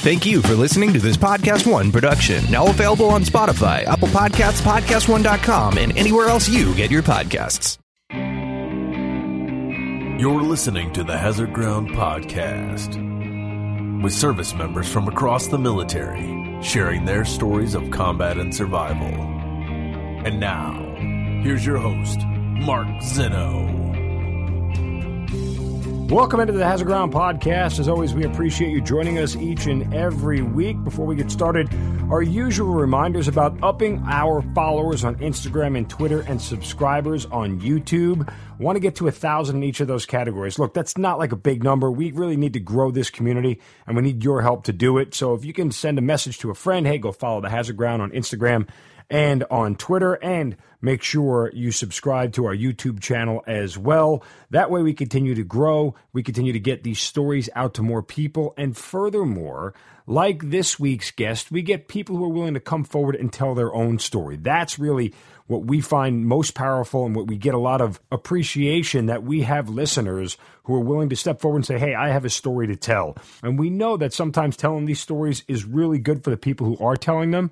Thank you for listening to this Podcast One production, now available on Spotify, Apple Podcasts, PodcastOne.com, and anywhere else you get your podcasts. You're listening to the Hazard Ground Podcast with service members from across the military sharing their stories of combat and survival. And now, here's your host, Mark Zeno. Welcome into the Hazard Ground podcast. As always, we appreciate you joining us each and every week. Before we get started, our usual reminders about upping our followers on Instagram and Twitter and subscribers on YouTube. Want to get to a thousand in each of those categories. Look, that's not like a big number. We really need to grow this community and we need your help to do it. So if you can send a message to a friend, hey, go follow the Hazard Ground on Instagram and on Twitter. And make sure you subscribe to our YouTube channel as well. That way, we continue to grow. We continue to get these stories out to more people. And furthermore, like this week's guest, we get people who are willing to come forward and tell their own story. That's really what we find most powerful and what we get a lot of appreciation that we have listeners who are willing to step forward and say, Hey, I have a story to tell. And we know that sometimes telling these stories is really good for the people who are telling them.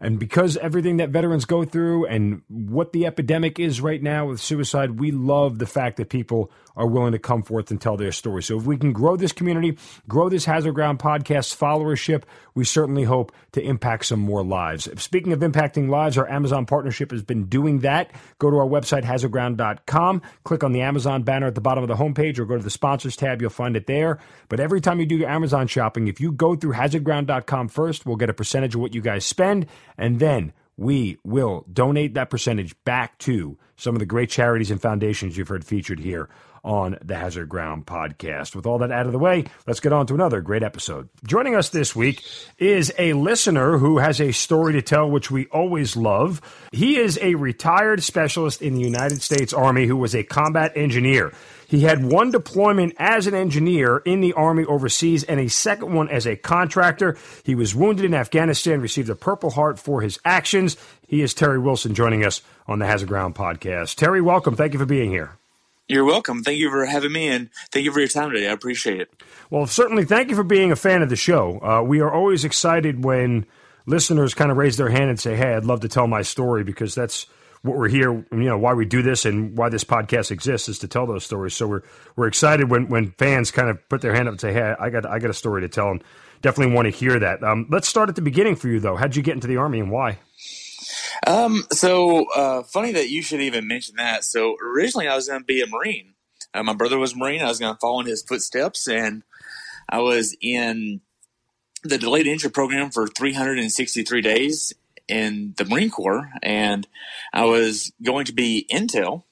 And because everything that veterans go through and what the epidemic is right now with suicide, we love the fact that people are willing to come forth and tell their story. So if we can grow this community, grow this Hazard Ground podcast followership, we certainly hope to impact some more lives. Speaking of impacting lives, our Amazon partnership has been doing that. Go to our website, hazardground.com, click on the Amazon banner at the bottom of the homepage, or go to the sponsors tab. You'll find it there. But every time you do your Amazon shopping, if you go through hazardground.com first, we'll get a percentage of what you guys spend, and then we will donate that percentage back to some of the great charities and foundations you've heard featured here on the Hazard Ground podcast. With all that out of the way, let's get on to another great episode. Joining us this week is a listener who has a story to tell, which we always love. He is a retired specialist in the United States Army who was a combat engineer. He had one deployment as an engineer in the Army overseas and a second one as a contractor. He was wounded in Afghanistan, received a Purple Heart for his actions. He is Terry Wilson joining us on the Hazard Ground podcast. Terry, welcome. Thank you for being here. You're welcome. Thank you for having me, and thank you for your time today. I appreciate it. Well, certainly, thank you for being a fan of the show. Uh, we are always excited when listeners kind of raise their hand and say, "Hey, I'd love to tell my story," because that's what we're here. You know, why we do this and why this podcast exists is to tell those stories. So we're we're excited when when fans kind of put their hand up and say, "Hey, I got I got a story to tell," and definitely want to hear that. Um, let's start at the beginning for you, though. How'd you get into the army and why? Um, so uh, funny that you should even mention that. So originally, I was going to be a Marine. Uh, my brother was Marine. I was going to follow in his footsteps, and I was in the delayed entry program for 363 days in the Marine Corps, and I was going to be intel.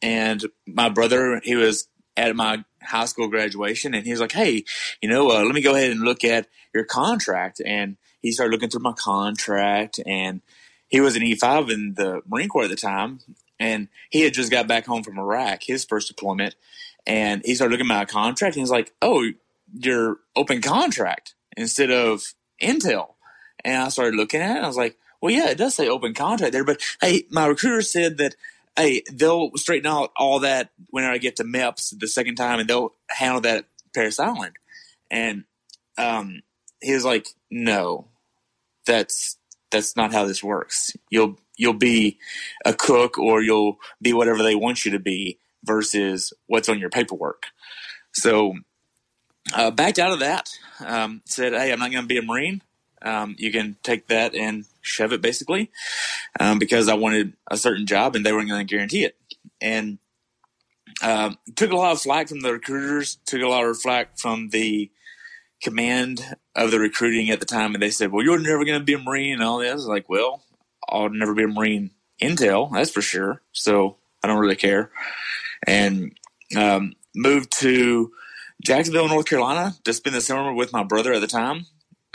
And my brother, he was at my high school graduation, and he was like, "Hey, you know, uh, let me go ahead and look at your contract." And he started looking through my contract, and he was an E5 in the Marine Corps at the time, and he had just got back home from Iraq, his first deployment, and he started looking at my contract, and he's like, "Oh, your open contract instead of Intel." And I started looking at it, and I was like, "Well, yeah, it does say open contract there, but hey, my recruiter said that." Hey, they'll straighten out all that when I get to MEPS the second time, and they'll handle that at Parris Island. And um, he was like, "No, that's that's not how this works. You'll you'll be a cook or you'll be whatever they want you to be versus what's on your paperwork. So uh, backed out of that. Um, said, "Hey, I'm not going to be a Marine. Um, you can take that and shove it, basically, um, because I wanted a certain job and they weren't going to guarantee it." And uh, took a lot of flack from the recruiters. Took a lot of flack from the command of the recruiting at the time, and they said, "Well, you're never going to be a Marine," and all this. I was like, "Well, I'll never be a Marine intel, that's for sure." So I don't really care, and um, moved to Jacksonville, North Carolina, to spend the summer with my brother at the time.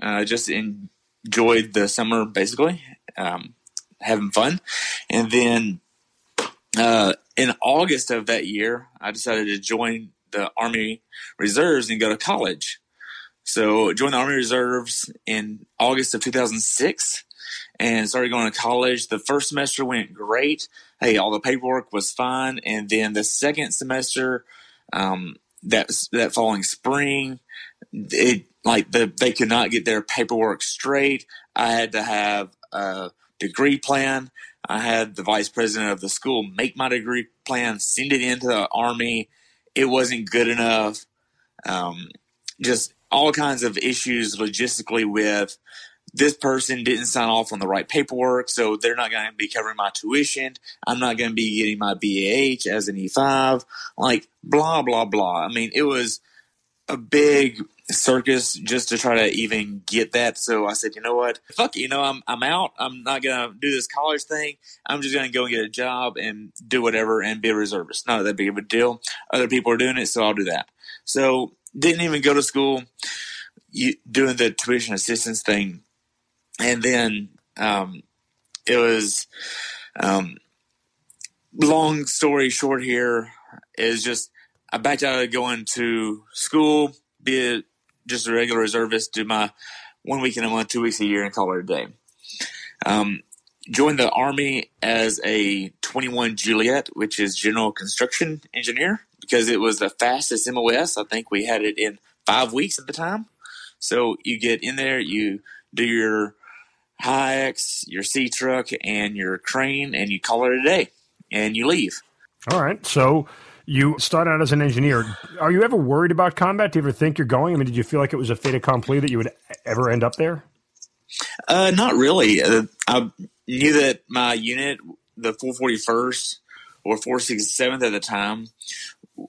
Uh, just enjoyed the summer, basically, um, having fun, and then uh, in August of that year, I decided to join the Army Reserves and go to college. So joined the Army Reserves in August of 2006 and started going to college. The first semester went great. Hey, all the paperwork was fine. And then the second semester, um, that, that following spring, it like the they could not get their paperwork straight. I had to have a degree plan. I had the vice president of the school make my degree plan, send it into the army. It wasn't good enough. Um, just all kinds of issues logistically with this person didn't sign off on the right paperwork, so they're not going to be covering my tuition. I'm not going to be getting my BAH as an E5. Like, blah, blah, blah. I mean, it was a big circus just to try to even get that. So I said, you know what? Fuck it. You know, I'm, I'm out. I'm not going to do this college thing. I'm just going to go and get a job and do whatever and be a reservist. Not that big of a deal. Other people are doing it, so I'll do that. So didn't even go to school you, doing the tuition assistance thing and then um, it was um, long story short here is just I backed out of going to school, be it just a regular reservist, do my one week in a month, two weeks a year, and call it a day. Um, joined the army as a 21 Juliet, which is general construction engineer, because it was the fastest MOS. I think we had it in five weeks at the time. So you get in there, you do your Hi-X, your C truck, and your crane, and you call it a day, and you leave. All right. So you start out as an engineer. Are you ever worried about combat? Do you ever think you're going? I mean, did you feel like it was a fait accompli that you would ever end up there? Uh, not really. Uh, I knew that my unit, the 441st or 467th at the time,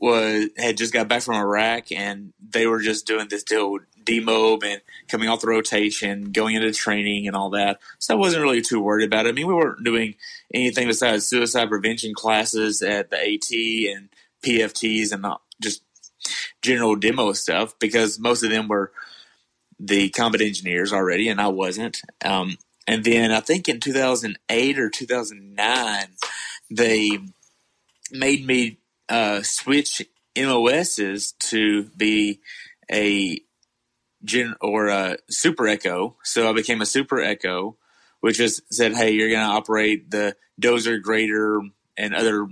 was had just got back from Iraq, and they were just doing this deal demob and coming off the rotation, going into training and all that. So I wasn't really too worried about it. I mean, we weren't doing anything besides suicide prevention classes at the AT and PFTs and just general demo stuff because most of them were the combat engineers already, and I wasn't. Um, and then I think in 2008 or 2009, they made me uh, switch MOSs to be a gen or a super echo. So I became a super echo, which just said, Hey, you're going to operate the dozer grader and other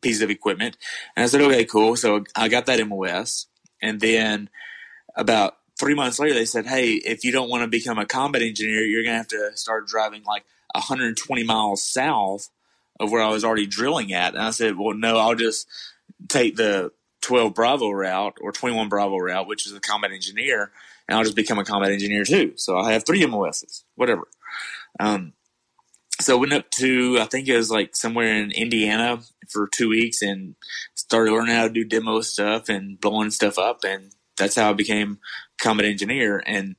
pieces of equipment. And I said, okay, cool. So I got that MOS. And then about three months later, they said, Hey, if you don't want to become a combat engineer, you're going to have to start driving like 120 miles south of where I was already drilling at. And I said, well, no, I'll just take the 12 Bravo route or 21 Bravo route, which is a combat engineer, and I'll just become a combat engineer too. So I have three MOSs, whatever. Um, so I went up to, I think it was like somewhere in Indiana for two weeks and started learning how to do demo stuff and blowing stuff up. And that's how I became combat engineer. And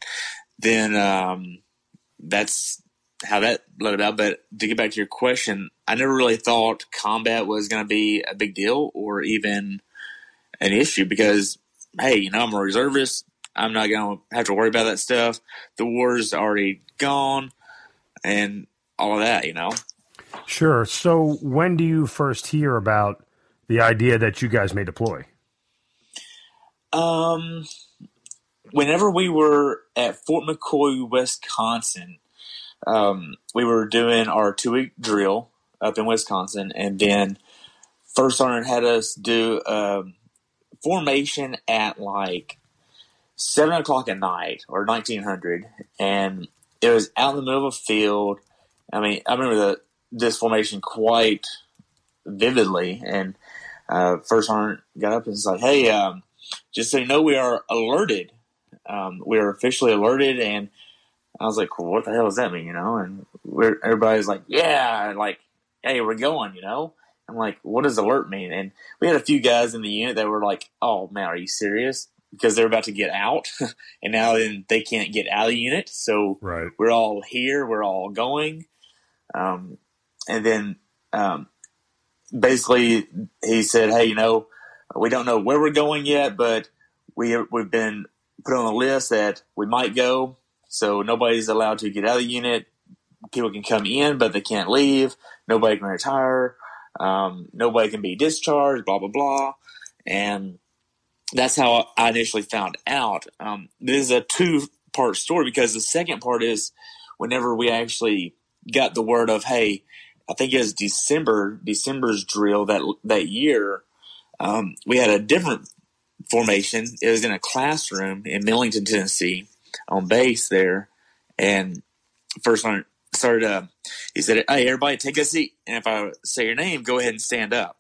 then, um, that's how that led about. But to get back to your question, I never really thought combat was going to be a big deal or even an issue because, hey, you know, I'm a reservist. I'm not going to have to worry about that stuff. The war's already gone and all of that, you know? Sure. So when do you first hear about the idea that you guys may deploy? Um, whenever we were at Fort McCoy, Wisconsin, um, we were doing our two week drill up in Wisconsin, and then First Sergeant had us do um, formation at like seven o'clock at night or nineteen hundred, and it was out in the middle of a field. I mean, I remember the this formation quite vividly, and uh, First Sergeant got up and was like, "Hey, um, just so you know, we are alerted. Um, we are officially alerted." And I was like, well, "What the hell does that mean?" You know, and everybody's like, "Yeah, like, hey, we're going," you know. I'm like, what does alert mean? And we had a few guys in the unit that were like, oh man, are you serious? Because they're about to get out, and now then they can't get out of the unit. So right. we're all here, we're all going, um, and then um, basically he said, hey, you know, we don't know where we're going yet, but we we've been put on a list that we might go. So nobody's allowed to get out of the unit. People can come in, but they can't leave. Nobody can retire. Um, nobody can be discharged, blah, blah, blah. And that's how I initially found out. Um, this is a two part story because the second part is whenever we actually got the word of, hey, I think it was December, December's drill that, that year, um, we had a different formation. It was in a classroom in Millington, Tennessee, on base there, and first sergeant started. Uh, he said, "Hey, everybody, take a seat, and if I say your name, go ahead and stand up."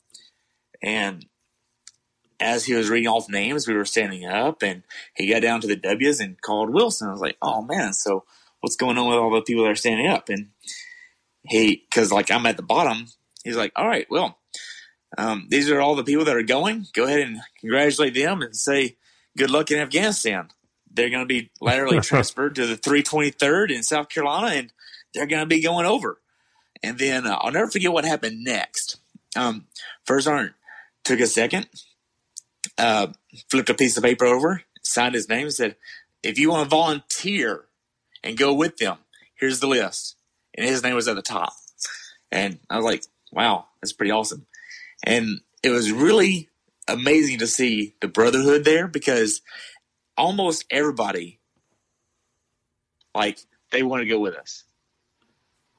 And as he was reading off names, we were standing up, and he got down to the W's and called Wilson. I was like, "Oh man, so what's going on with all the people that are standing up?" And he, because like I'm at the bottom, he's like, "All right, well, um, these are all the people that are going. Go ahead and congratulate them and say good luck in Afghanistan. They're going to be laterally transferred to the 323rd in South Carolina, and they're going to be going over." And then uh, I'll never forget what happened next. Um, First Sergeant took a second uh, flipped a piece of paper over, signed his name, and said, "If you want to volunteer and go with them, here's the list." And his name was at the top, and I was like, "Wow, that's pretty awesome." And it was really amazing to see the brotherhood there because almost everybody, like, they want to go with us.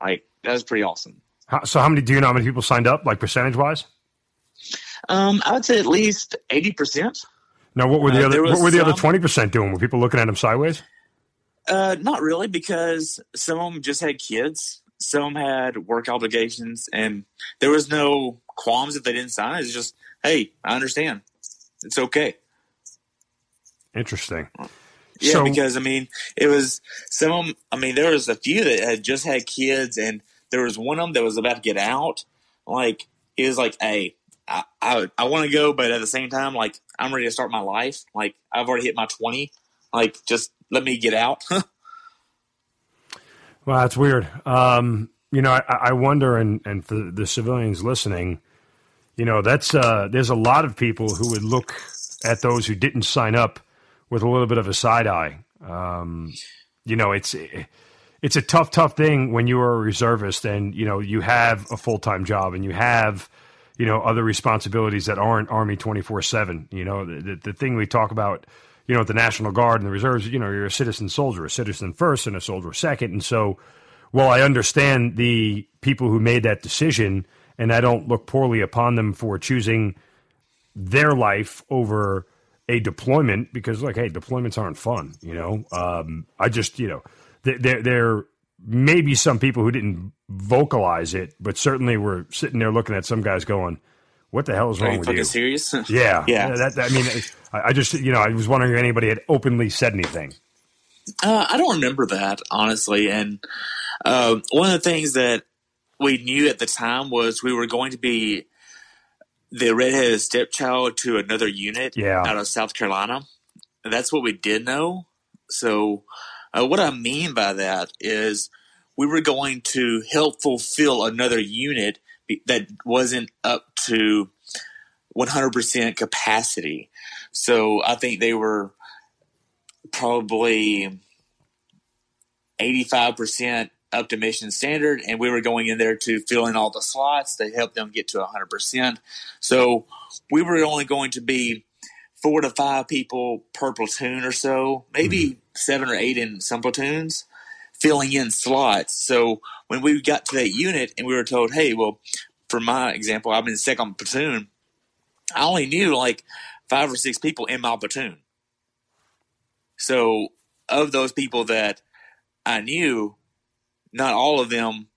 Like that was pretty awesome. How, so, how many do you know? How many people signed up, like percentage wise? Um, I would say at least eighty percent. Now, what were the Uh, other? What were the other twenty percent doing? Were people looking at them sideways? Uh, not really, because some of them just had kids, some had work obligations, and there was no qualms if they didn't sign. It's just, hey, I understand, it's okay. Interesting. Yeah, So- because I mean, it was some. of 'em- I mean, there was a few that had just had kids, and there was one of them that was about to get out. Like he was like, "Hey, I I, I want to go, but at the same time, like I'm ready to start my life. Like I've already hit my twenty. Like just let me get out." Well, that's weird. Um, you know, I, I wonder, and, and for the civilians listening, you know, that's uh, there's a lot of people who would look at those who didn't sign up with a little bit of a side eye. Um, you know, it's it's a tough, tough thing when you are a reservist and you know you have a full time job and you have you know other responsibilities that aren't Army twenty four seven. You know, the, the thing we talk about you know, the National Guard and the reserves, you know, you're a citizen soldier, a citizen first and a soldier second. And so, while I understand the people who made that decision, and I don't look poorly upon them for choosing their life over a deployment, because, like, hey, deployments aren't fun, you know. Um, I just, you know, there, there, there may be some people who didn't vocalize it, but certainly were sitting there looking at some guys going, what the hell is Are wrong you with fucking you? serious? Yeah, Yeah. That, that- I mean, I, I just you know I was wondering if anybody had openly said anything. Uh, I don't remember that honestly. And uh, one of the things that we knew at the time was we were going to be the redheaded stepchild to another unit Yeah. out of South Carolina. And that's what we did know. So, uh, what I mean by that is we were going to help fulfill another unit that wasn't up to 100% capacity. So, I think they were probably 85% up to mission standard, and we were going in there to fill in all the slots to help them get to 100%. So we were only going to be four to five people per platoon or so, maybe mm-hmm. seven or eight in some platoons, filling in slots. So when we got to that unit and we were told, hey, well, for my example, I'm in second platoon, I only knew like five or six people in my platoon. So of those people that I knew, not all of them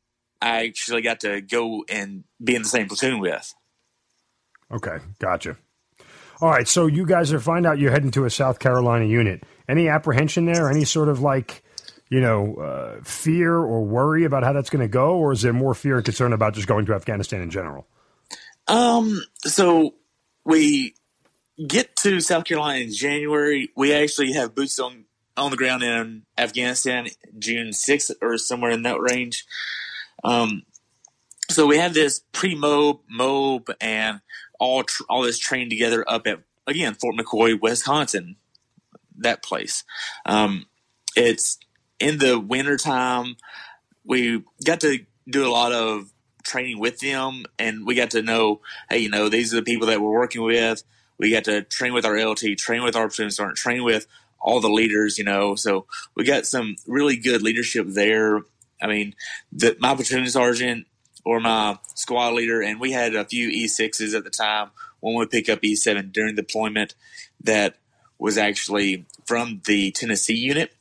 I actually got to go and be in the same platoon with. Okay, gotcha. All right, so you guys are find out you're heading to a South Carolina unit. Any apprehension there? Any sort of like, you know, uh, fear or worry about how that's going to go, or is there more fear and concern about just going to Afghanistan in general? Um, so we get to South Carolina in January. We actually have boots on on the ground in Afghanistan June sixth or somewhere in that range. Um, so we have this pre mob, mob, and all tr- all this trained together up at again Fort McCoy, Wisconsin, that place. Um, it's in the wintertime. We got to do a lot of training with them, and we got to know, hey, you know, these are the people that we're working with. We got to train with our LT, train with our platoon sergeant, train with all the leaders, you know. So we got some really good leadership there. I mean, the, my platoon sergeant or my squad leader, and we had a few E6s at the time. One would pick up E7 during deployment. that was actually from the Tennessee unit,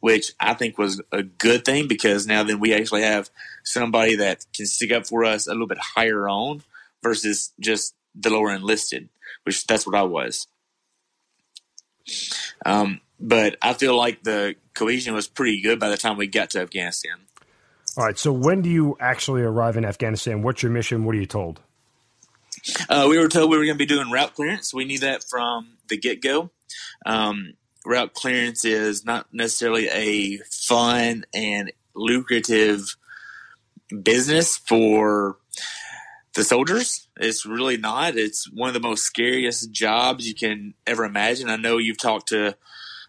which I think was a good thing because now then we actually have somebody that can stick up for us a little bit higher on versus just the lower enlisted, which that's what I was. Um, but I feel like the cohesion was pretty good by the time we got to Afghanistan. All right. So when do you actually arrive in Afghanistan? What's your mission? What are you told? Uh, we were told we were going to be doing route clearance. We knew that from the get go. Um, route clearance is not necessarily a fun and lucrative business for the soldiers. It's really not. It's one of the most scariest jobs you can ever imagine. I know you've talked to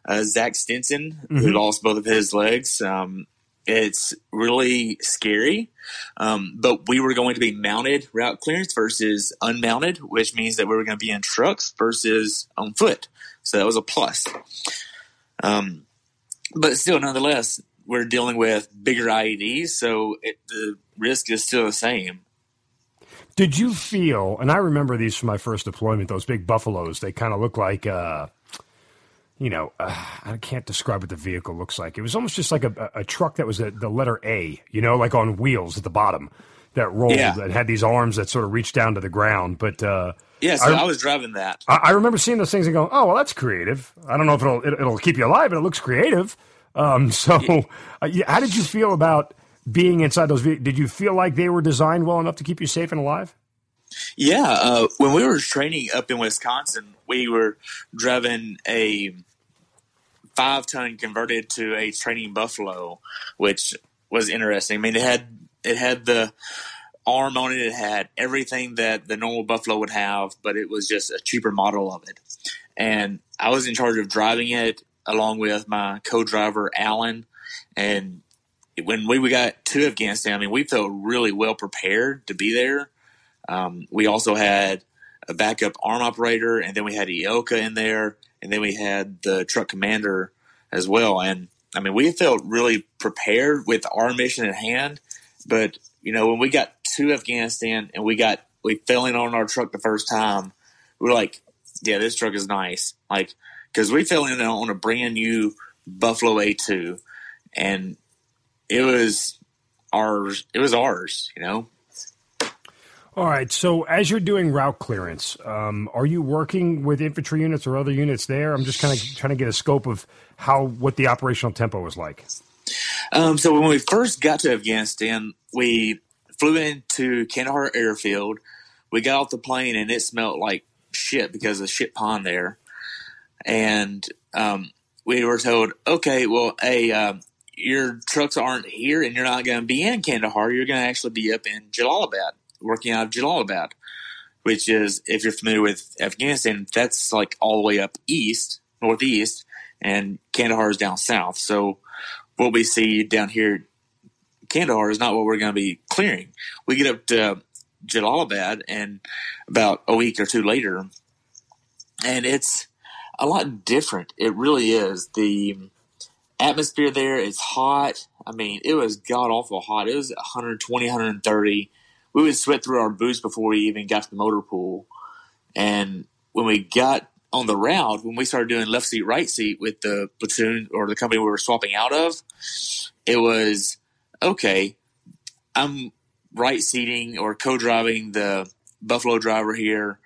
uh, Zach Stinson, mm-hmm. who lost both of his legs. Um, it's really scary. Um, but we were going to be mounted route clearance versus unmounted, which means that we were going to be in trucks versus on foot. So that was a plus. Um, but still, nonetheless, we're dealing with bigger IEDs, so it, the risk is still the same. Did you feel, and I remember these from my first deployment, those big buffaloes, they kind of look like, uh, you know, uh, I can't describe what the vehicle looks like. It was almost just like a, a truck that was a, the letter A, you know, like on wheels at the bottom that rolled yeah. and had these arms that sort of reached down to the ground. But uh, yeah, so I, I, was driving that. I, I, remember seeing those things and going, "Oh, well, that's creative." I don't know if it'll it, will keep you alive, but it looks creative. Um, so, yeah. uh, how did you feel about being inside those? Did you feel like they were designed well enough to keep you safe and alive? Yeah, uh, when we were training up in Wisconsin, we were driving a five ton converted to a training buffalo, which was interesting. I mean, it had it had the arm on it. It had everything that the normal buffalo would have, but it was just a cheaper model of it. And I was in charge of driving it along with my co-driver Alan. And when we got to Afghanistan, I mean, we felt really well prepared to be there. Um, we also had a backup arm operator, and then we had EOCA in there, and then we had the truck commander as well. And I mean, we felt really prepared with our mission at hand. But you know, when we got to Afghanistan and we got we fell in on our truck the first time, we were like, "Yeah, this truck is nice." Like, because we fell in on a brand new Buffalo A2, and it was ours. It was ours, you know. All right. So, as you're doing route clearance, um, are you working with infantry units or other units there? I'm just kind of trying to get a scope of how what the operational tempo was like. Um, so, when we first got to Afghanistan, we flew into Kandahar Airfield. We got off the plane and it smelled like shit because of the shit pond there. And um, we were told, okay, well, a uh, your trucks aren't here and you're not going to be in Kandahar. You're going to actually be up in Jalalabad working out of Jalalabad, which is, if you're familiar with Afghanistan, that's like all the way up east, northeast, and Kandahar is down south. So what we see down here, Kandahar, is not what we're going to be clearing. We get up to Jalalabad, and about a week or two later, and it's a lot different. It really is. The atmosphere there is hot. I mean, it was god awful hot. It was 120, 130 we would sweat through our boots before we even got to the motor pool. And when we got on the route, when we started doing left seat, right seat with the platoon or the company we were swapping out of, it was okay. I'm right seating or co driving the Buffalo driver here.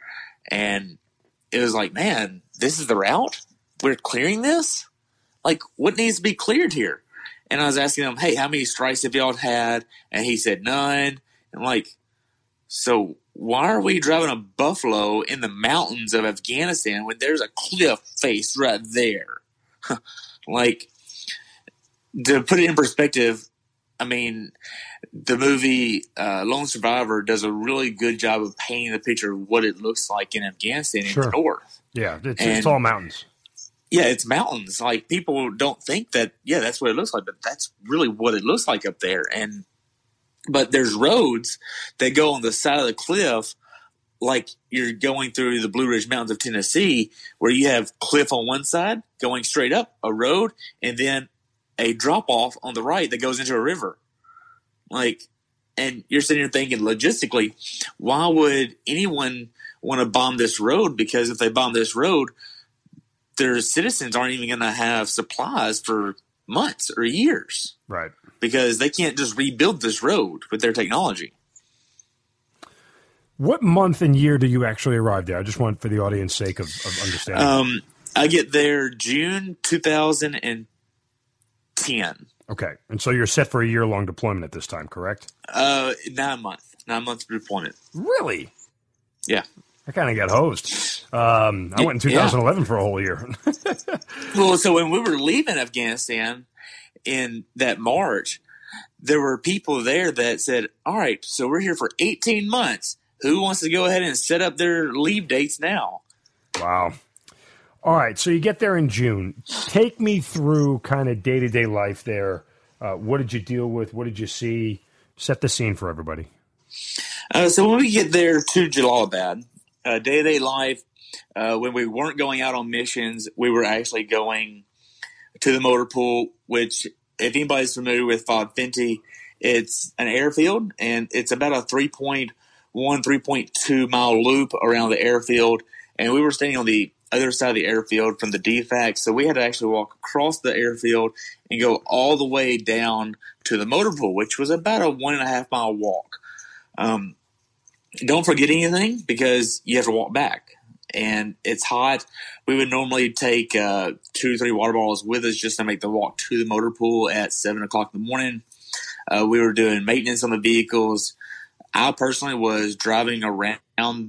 And it was like, man, this is the route? We're clearing this? Like, what needs to be cleared here? And I was asking him, hey, how many strikes have y'all had? And he said, none. I'm like, so why are we driving a buffalo in the mountains of Afghanistan when there's a cliff face right there? like, to put it in perspective, I mean, the movie uh, Lone Survivor does a really good job of painting the picture of what it looks like in Afghanistan sure. in the north. Yeah, it's, and, it's all mountains. Yeah, it's mountains. Like people don't think that. Yeah, that's what it looks like, but that's really what it looks like up there. And but there's roads that go on the side of the cliff like you're going through the Blue Ridge Mountains of Tennessee, where you have cliff on one side going straight up a road, and then a drop off on the right that goes into a river. Like, and you're sitting here thinking logistically, why would anyone want to bomb this road? Because if they bomb this road, their citizens aren't even going to have supplies for months or years. Right. Because they can't just rebuild this road with their technology. What month and year do you actually arrive there? I just want for the audience sake of, of understanding. Um, I get there June 2010. Okay. And so you're set for a year long deployment at this time, correct? Uh, nine months. Nine months deployment. Really? Yeah. I kind of got hosed. Um, I went in 2011 yeah. for a whole year. well, so when we were leaving Afghanistan in that March, there were people there that said, "All right, so we're here for 18 months. Who wants to go ahead and set up their leave dates now?" Wow. All right, so you get there in June. Take me through kind of day to day life there. Uh, what did you deal with? What did you see? Set the scene for everybody. Uh, so when we get there to Jalalabad, day to day life, uh, when we weren't going out on missions, we were actually going to the motor pool, which, if anybody's familiar with Fob Fenty, it's an airfield and it's about a 3.1, 3.2 mile loop around the airfield. And we were standing on the other side of the airfield from the DFAC. So we had to actually walk across the airfield and go all the way down to the motor pool, which was about a one and a half mile walk. Um, don't forget anything because you have to walk back and it's hot. We would normally take uh, two or three water bottles with us just to make the walk to the motor pool at seven o'clock in the morning. Uh, we were doing maintenance on the vehicles. I personally was driving around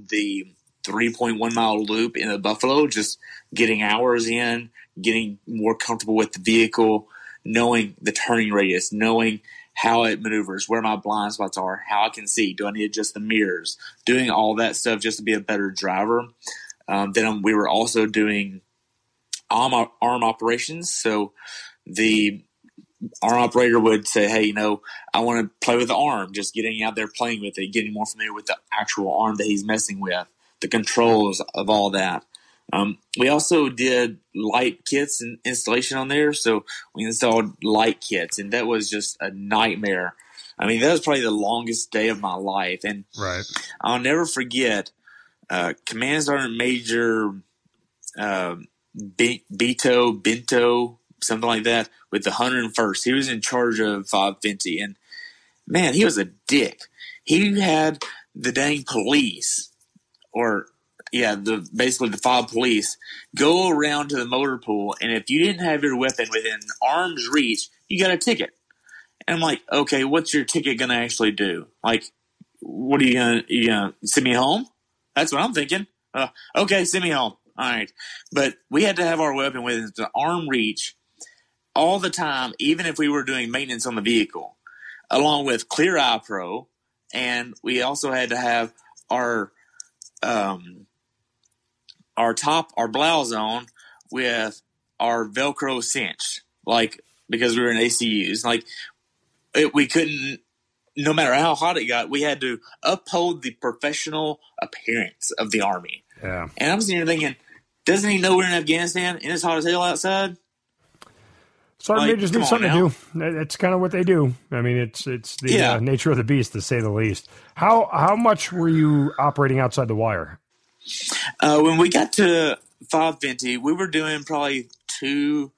the 3.1 mile loop in the Buffalo, just getting hours in, getting more comfortable with the vehicle, knowing the turning radius, knowing how it maneuvers, where my blind spots are, how I can see. Do I need to adjust the mirrors? Doing all that stuff just to be a better driver. Um, then we were also doing arm, arm operations. So the arm operator would say, Hey, you know, I want to play with the arm, just getting out there playing with it, getting more familiar with the actual arm that he's messing with, the controls of all that. Um, we also did light kits and installation on there. So we installed light kits and that was just a nightmare. I mean, that was probably the longest day of my life. And right. I'll never forget, uh, Command Sergeant Major, uh, Bito, Bento, something like that with the 101st. He was in charge of Fob Fenty and man, he was a dick. He had the dang police or yeah, the basically the fob police go around to the motor pool, and if you didn't have your weapon within arm's reach, you got a ticket. And I'm like, okay, what's your ticket gonna actually do? Like, what are you gonna you gonna send me home? That's what I'm thinking. Uh, okay, send me home. All right, but we had to have our weapon within arm reach all the time, even if we were doing maintenance on the vehicle, along with Clear Eye Pro, and we also had to have our um, our top, our blouse on with our Velcro cinch, like because we were in ACUs. Like it, we couldn't, no matter how hot it got, we had to uphold the professional appearance of the army. Yeah. And I'm sitting here thinking, doesn't he know we're in Afghanistan and it's hot as hell outside? Sergeant like, majors need something to do. That's kind of what they do. I mean, it's it's the yeah. uh, nature of the beast, to say the least. How how much were you operating outside the wire? Uh, when we got to Fob Fenty, we were doing probably two,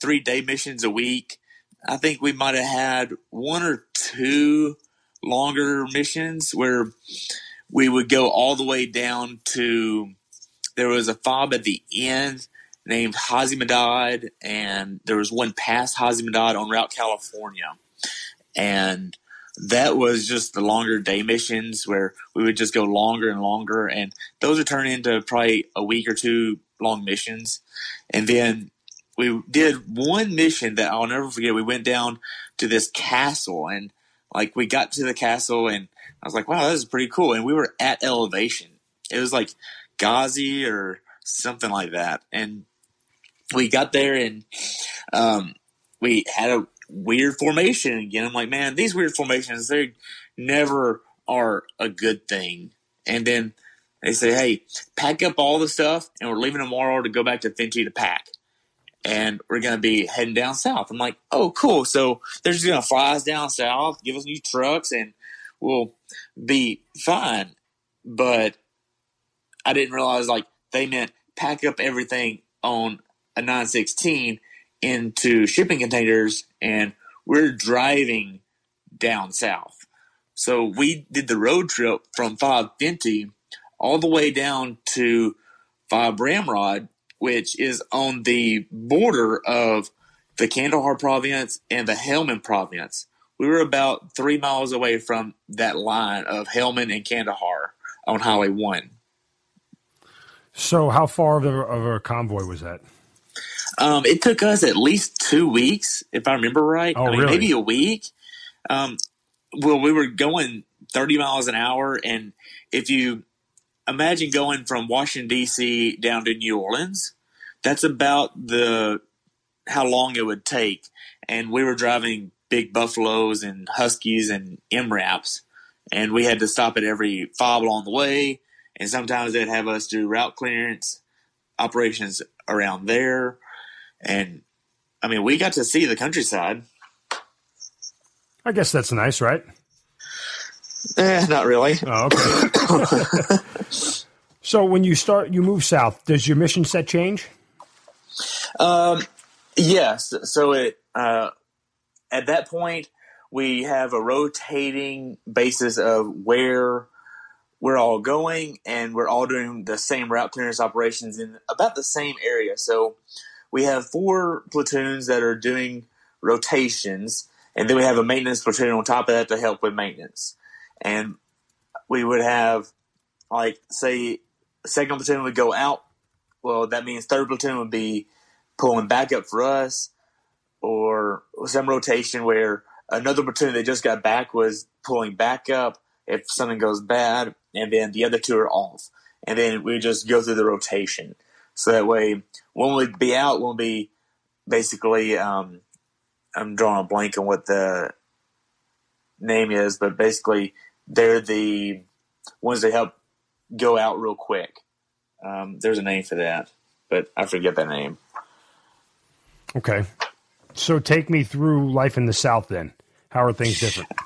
three day missions a week. I think we might have had one or two longer missions where we would go all the way down to there was a fob at the end named Hazimadad, and there was one past Hazimadad on Route California. And that was just the longer day missions where we would just go longer and longer and those would turn into probably a week or two long missions and then we did one mission that i'll never forget we went down to this castle and like we got to the castle and i was like wow this is pretty cool and we were at elevation it was like ghazi or something like that and we got there and um, we had a weird formation again. I'm like, man, these weird formations, they never are a good thing. And then they say, hey, pack up all the stuff and we're leaving tomorrow to go back to Fenty to pack. And we're going to be heading down south. I'm like, oh, cool. So they're just going to fly us down south, give us new trucks, and we'll be fine. But I didn't realize, like, they meant pack up everything on a 916 into shipping containers and we're driving down south. So we did the road trip from Fob Fenty all the way down to Fob Ramrod, which is on the border of the Kandahar province and the Helmand province. We were about three miles away from that line of Helmand and Kandahar on Highway 1. So, how far of a, of a convoy was that? Um, it took us at least two weeks, if I remember right. Oh, I mean, really? maybe a week. Um, well, we were going 30 miles an hour. And if you imagine going from Washington, D.C. down to New Orleans, that's about the how long it would take. And we were driving big buffaloes and huskies and MRAPs. And we had to stop at every fob along the way. And sometimes they'd have us do route clearance operations around there. And I mean, we got to see the countryside. I guess that's nice, right? Eh, not really. Oh, okay. so, when you start, you move south. Does your mission set change? Um, yes. So it uh, at that point we have a rotating basis of where we're all going, and we're all doing the same route clearance operations in about the same area. So we have four platoons that are doing rotations, and then we have a maintenance platoon on top of that to help with maintenance. And we would have, like, say, second platoon would go out. Well, that means third platoon would be pulling back up for us, or some rotation where another platoon that just got back was pulling back up if something goes bad, and then the other two are off. And then we just go through the rotation. So that way, one would be out, one would be basically, um, I'm drawing a blank on what the name is, but basically, they're the ones that help go out real quick. Um, there's a name for that, but I forget that name. Okay. So, take me through life in the south then. How are things different?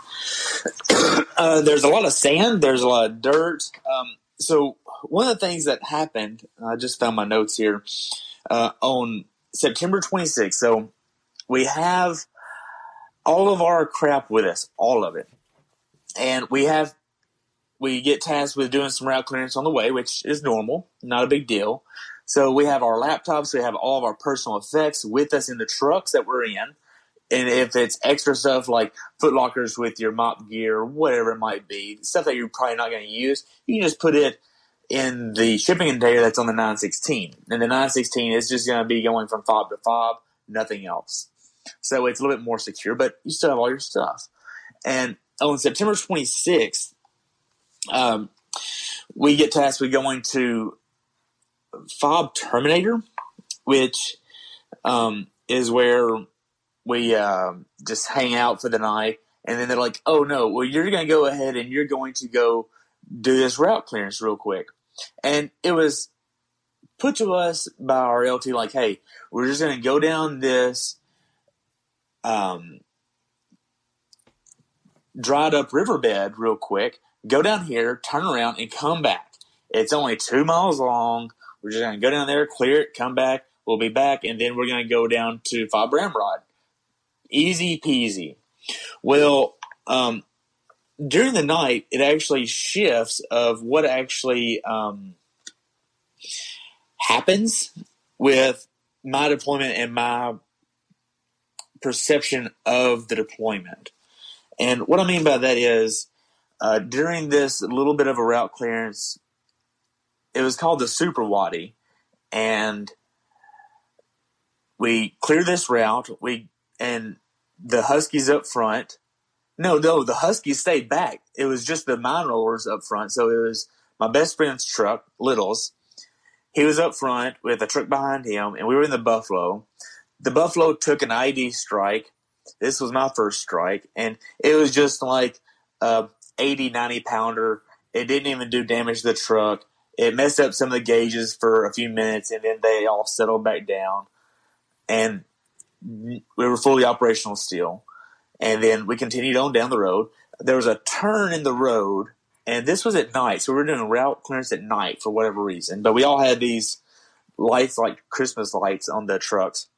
Uh, there's a lot of sand. There's a lot of dirt. Um, so one of the things that happened, I just found my notes here uh, on September 26th. So we have all of our crap with us, all of it, and we have we get tasked with doing some route clearance on the way, which is normal, not a big deal. So we have our laptops, we have all of our personal effects with us in the trucks that we're in. And if it's extra stuff like foot lockers with your MOPP gear whatever it might be, stuff that you're probably not going to use, you can just put it in the shipping container that's on the 916. And the 916 is just going to be going from fob to fob, nothing else. So it's a little bit more secure, but you still have all your stuff. And on September 26th, um, we get tasked with going to Fob Terminator, which um, is where we uh, just hang out for the night. And then they're like, oh no, well, you're going to go ahead and you're going to go do this route clearance real quick. And it was put to us by our LT like, hey, we're just going to go down this um, dried up riverbed real quick, go down here, turn around, and come back. It's only two miles long. We're just going to go down there, clear it, come back. We'll be back, and then we're going to go down to Fob Ramrod. Easy peasy. Well, um, during the night, it actually shifts of what actually um, happens with my deployment and my perception of the deployment. And what I mean by that is, uh, during this little bit of a route clearance, it was called the Super Wadi, and we clear this route. We and the Huskies up front. No, no, the Huskies stayed back. It was just the mine rollers up front. So it was my best friend's truck, Little's. He was up front with a truck behind him, and we were in the Buffalo. The Buffalo took an IED strike. This was my first strike, and it was just like a 80, 90 pounder. It didn't even do damage to the truck. It messed up some of the gauges for a few minutes, and then they all settled back down. And we were fully operational still. And then we continued on down the road. There was a turn in the road, and this was at night. So we were doing route clearance at night for whatever reason. But we all had these lights like Christmas lights on the trucks.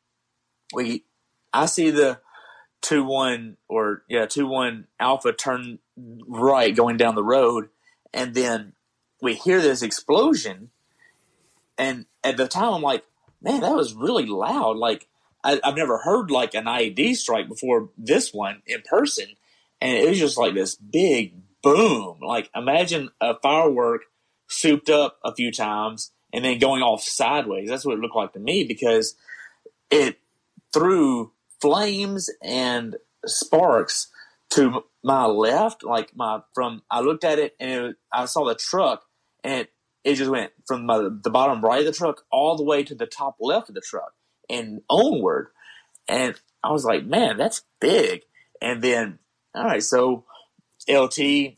We, I see the two one or yeah two one Alpha turn right going down the road, and then we hear this explosion, and at the time I'm like, man, that was really loud. Like I, have never heard like an IED strike before this one in person, and it was just like this big boom. Like imagine a firework souped up a few times and then going off sideways. That's what it looked like to me because it threw flames and sparks to my left, like my from. I looked at it and it, I saw the truck, and it, just went from my, the bottom right of the truck all the way to the top left of the truck and onward. And I was like, man, that's big. And then, all right, so LT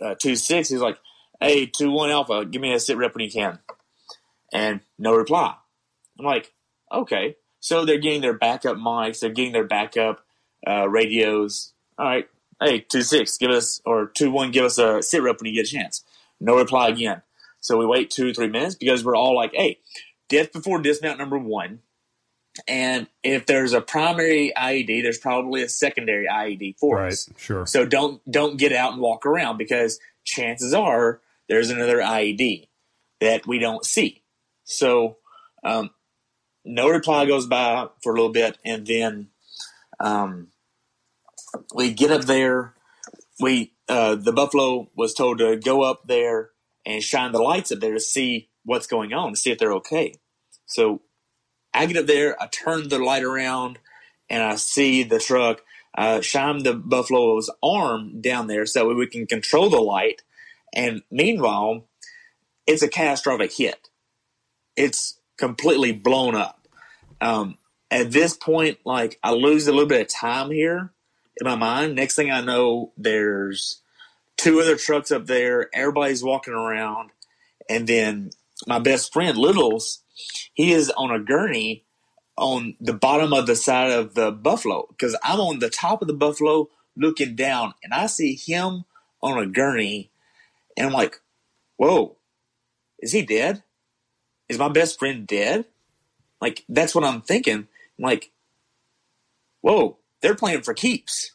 uh, two six, he's like, hey, two one alpha, give me a sit rep when you can, and no reply. I'm like, okay. So they're getting their backup mics, they're getting their backup uh, radios. All right, hey, two six, give us or two one, give us a sit rep when you get a chance. No reply again. So we wait two three minutes because we're all like, hey, death before dismount number one. And if there's a primary IED, there's probably a secondary IED for right, us. Sure. So don't don't get out and walk around because chances are there's another IED that we don't see. So um, no reply goes by for a little bit, and then um, we get up there. We uh, the buffalo was told to go up there and shine the lights up there to see what's going on, to see if they're okay. So I get up there, I turn the light around, and I see the truck. Uh, shine the buffalo's arm down there so we can control the light. And meanwhile, it's a catastrophic hit. It's completely blown up. Um, at this point, like I lose a little bit of time here in my mind. Next thing I know, there's two other trucks up there. Everybody's walking around, and then my best friend Littles, he is on a gurney on the bottom of the side of the buffalo because I'm on the top of the buffalo looking down, and I see him on a gurney, and I'm like, "Whoa, is he dead? Is my best friend dead?" Like that's what I'm thinking. Like, "Whoa, they're playing for keeps."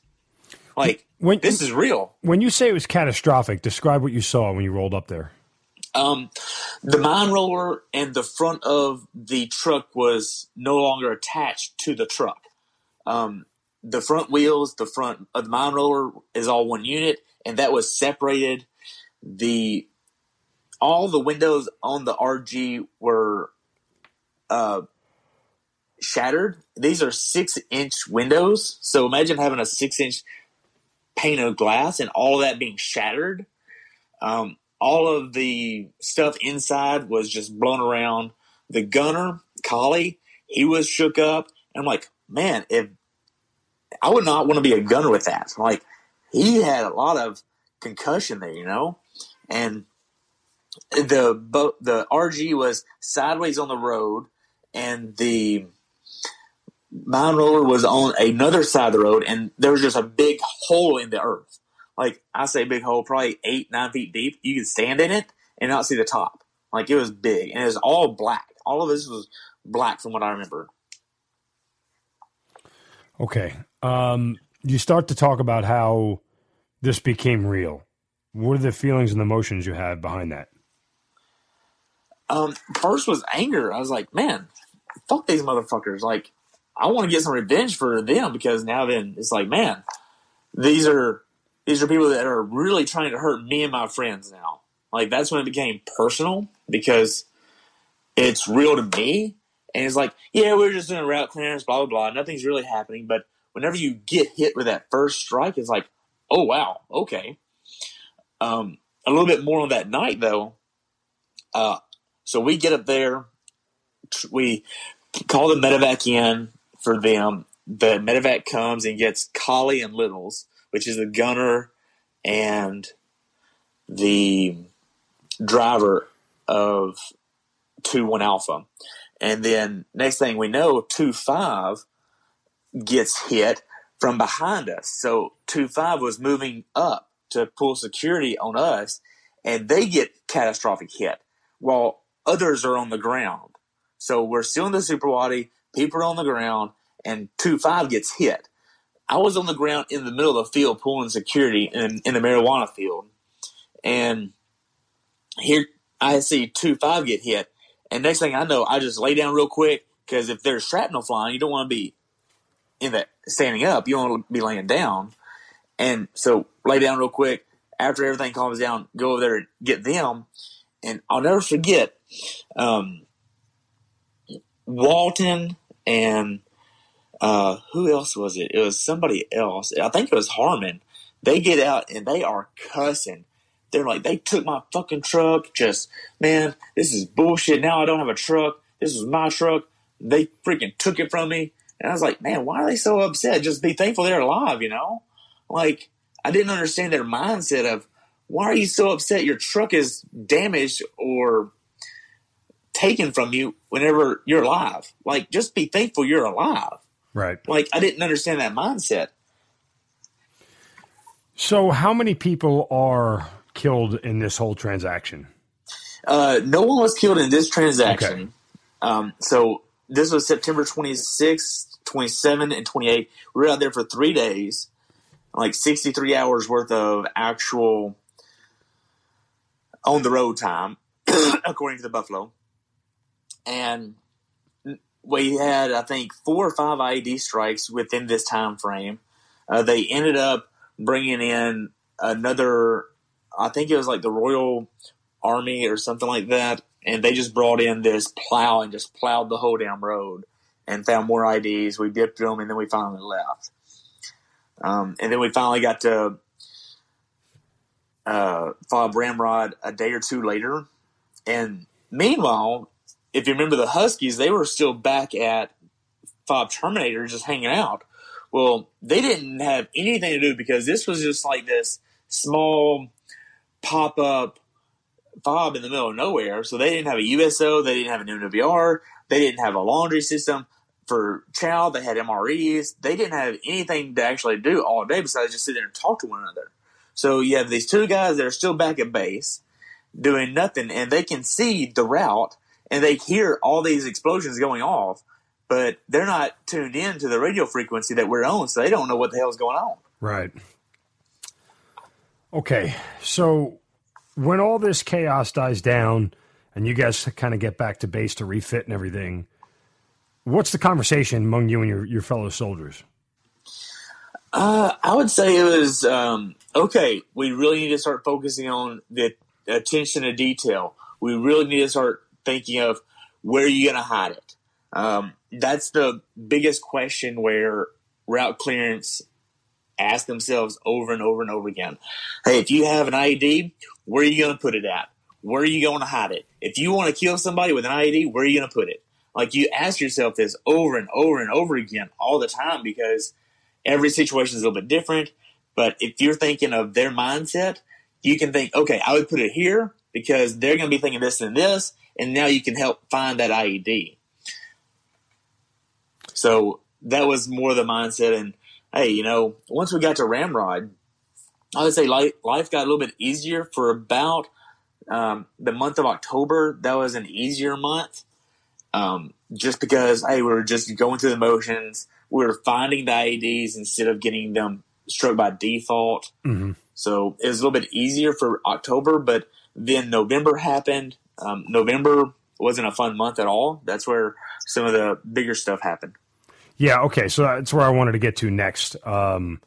Like when, this is real. When you say it was catastrophic, describe what you saw when you rolled up there. Um, the mine roller and the front of the truck was no longer attached to the truck. Um, the front wheels, the front of the mine roller is all one unit, and that was separated. The all the windows on the RG were uh, shattered. These are six inch windows, so imagine having a six inch pane of glass and all that being shattered. Um, all of the stuff inside was just blown around. The gunner, Collie, he was shook up. And I'm like, man, if I would not want to be a gunner with that. Like, he had a lot of concussion there, you know? And the the RG was sideways on the road, and the mine roller was on another side of the road, and there was just a big hole in the earth like I say big hole, probably eight, nine feet deep. You could stand in it and not see the top. Like it was big and it was all black. All of this was black from what I remember. Okay. Um, you start to talk about how this became real. What are the feelings and emotions you had behind that? Um, first was anger. I was like, man, fuck these motherfuckers. Like, I want to get some revenge for them because now then it's like, man, these are these are people that are really trying to hurt me and my friends now. Like that's when it became personal because it's real to me. And it's like, yeah, we're just doing a route clearance, blah, blah, blah. Nothing's really happening. But whenever you get hit with that first strike, it's like, oh, wow, okay. Um, a little bit more on that night, though. Uh, so we get up there. We call the medevac in for them. The medevac comes and gets Collie and Littles which is the gunner and the driver of 2 1 Alpha. And then next thing we know, 2 5 gets hit from behind us. So 2 5 was moving up to pull security on us, and they get catastrophic hit while others are on the ground. So we're still in the super wadi. People are on the ground, and two five gets hit. I was on the ground in the middle of the field pulling security in, in the marijuana field, and here I see two five get hit, and next thing I know, I just lay down real quick because if there's shrapnel flying, you don't want to be in that standing up. You want to be laying down, and so lay down real quick. After everything calms down, go over there and get them. And I'll never forget um, Walton and uh, who else was it? It was somebody else. I think it was Harmon. They get out and they are cussing. They're like, they took my fucking truck. Just, man, this is bullshit. Now I don't have a truck. This is my truck. They freaking took it from me. And I was like, man, why are they so upset? Just be thankful they're alive, you know? Like, I didn't understand their mindset of why are you so upset your truck is damaged or taken from you whenever you're alive? Like, just be thankful you're alive. Right. Like, I didn't understand that mindset. So, how many people are killed in this whole transaction? Uh, no one was killed in this transaction. Okay. Um, so, this was September 26, 27, and 28. We were out there for three days, like 63 hours worth of actual on the road time, according to the Buffalo. And we had, I think, four or five IED strikes within this time frame. Uh, they ended up bringing in another, I think it was like the Royal Army or something like that, and they just brought in this plow and just plowed the whole damn road and found more IDs. We dipped them, and then we finally left. Um, and then we finally got to uh, Fob Ramrod a day or two later. And meanwhile, if you remember the Huskies, they were still back at Fob Terminator just hanging out. Well, they didn't have anything to do because this was just like this small pop up fob in the middle of nowhere. So they didn't have a USO, they didn't have an MWR, they didn't have a laundry system for chow. They had MREs. They didn't have anything to actually do all day besides just sit there and talk to one another. So you have these two guys that are still back at base doing nothing, and they can see the route and they hear all these explosions going off, but they're not tuned in to the radio frequency that we're on, so they don't know what the hell is going on. Right. Okay, so when all this chaos dies down and you guys kind of get back to base to refit and everything, what's the conversation among you and your, your fellow soldiers? Uh, I would say it was um, okay. We really need to start focusing on the attention to detail. We really need to start thinking of where are you going to hide it. Um, that's the biggest question where route clearance ask themselves over and over and over again. Hey, if you have an IED, where are you going to put it at? Where are you going to hide it? If you want to kill somebody with an IED, where are you going to put it? Like you ask yourself this over and over and over again all the time because every situation is a little bit different. But if you're thinking of their mindset, you can think, okay, I would put it here because they're going to be thinking this and this and now you can help find that IED. So that was more the mindset. And hey, you know, once we got to Ramrod, I would say life, life got a little bit easier for about um, the month of October. That was an easier month, um, just because hey, we were just going through the motions. We were finding the IEDs instead of getting them struck by default. Mm-hmm. So it was a little bit easier for October, but then November happened. Um, November wasn't a fun month at all. That's where some of the bigger stuff happened. Yeah. Okay. So that's where I wanted to get to next. Um,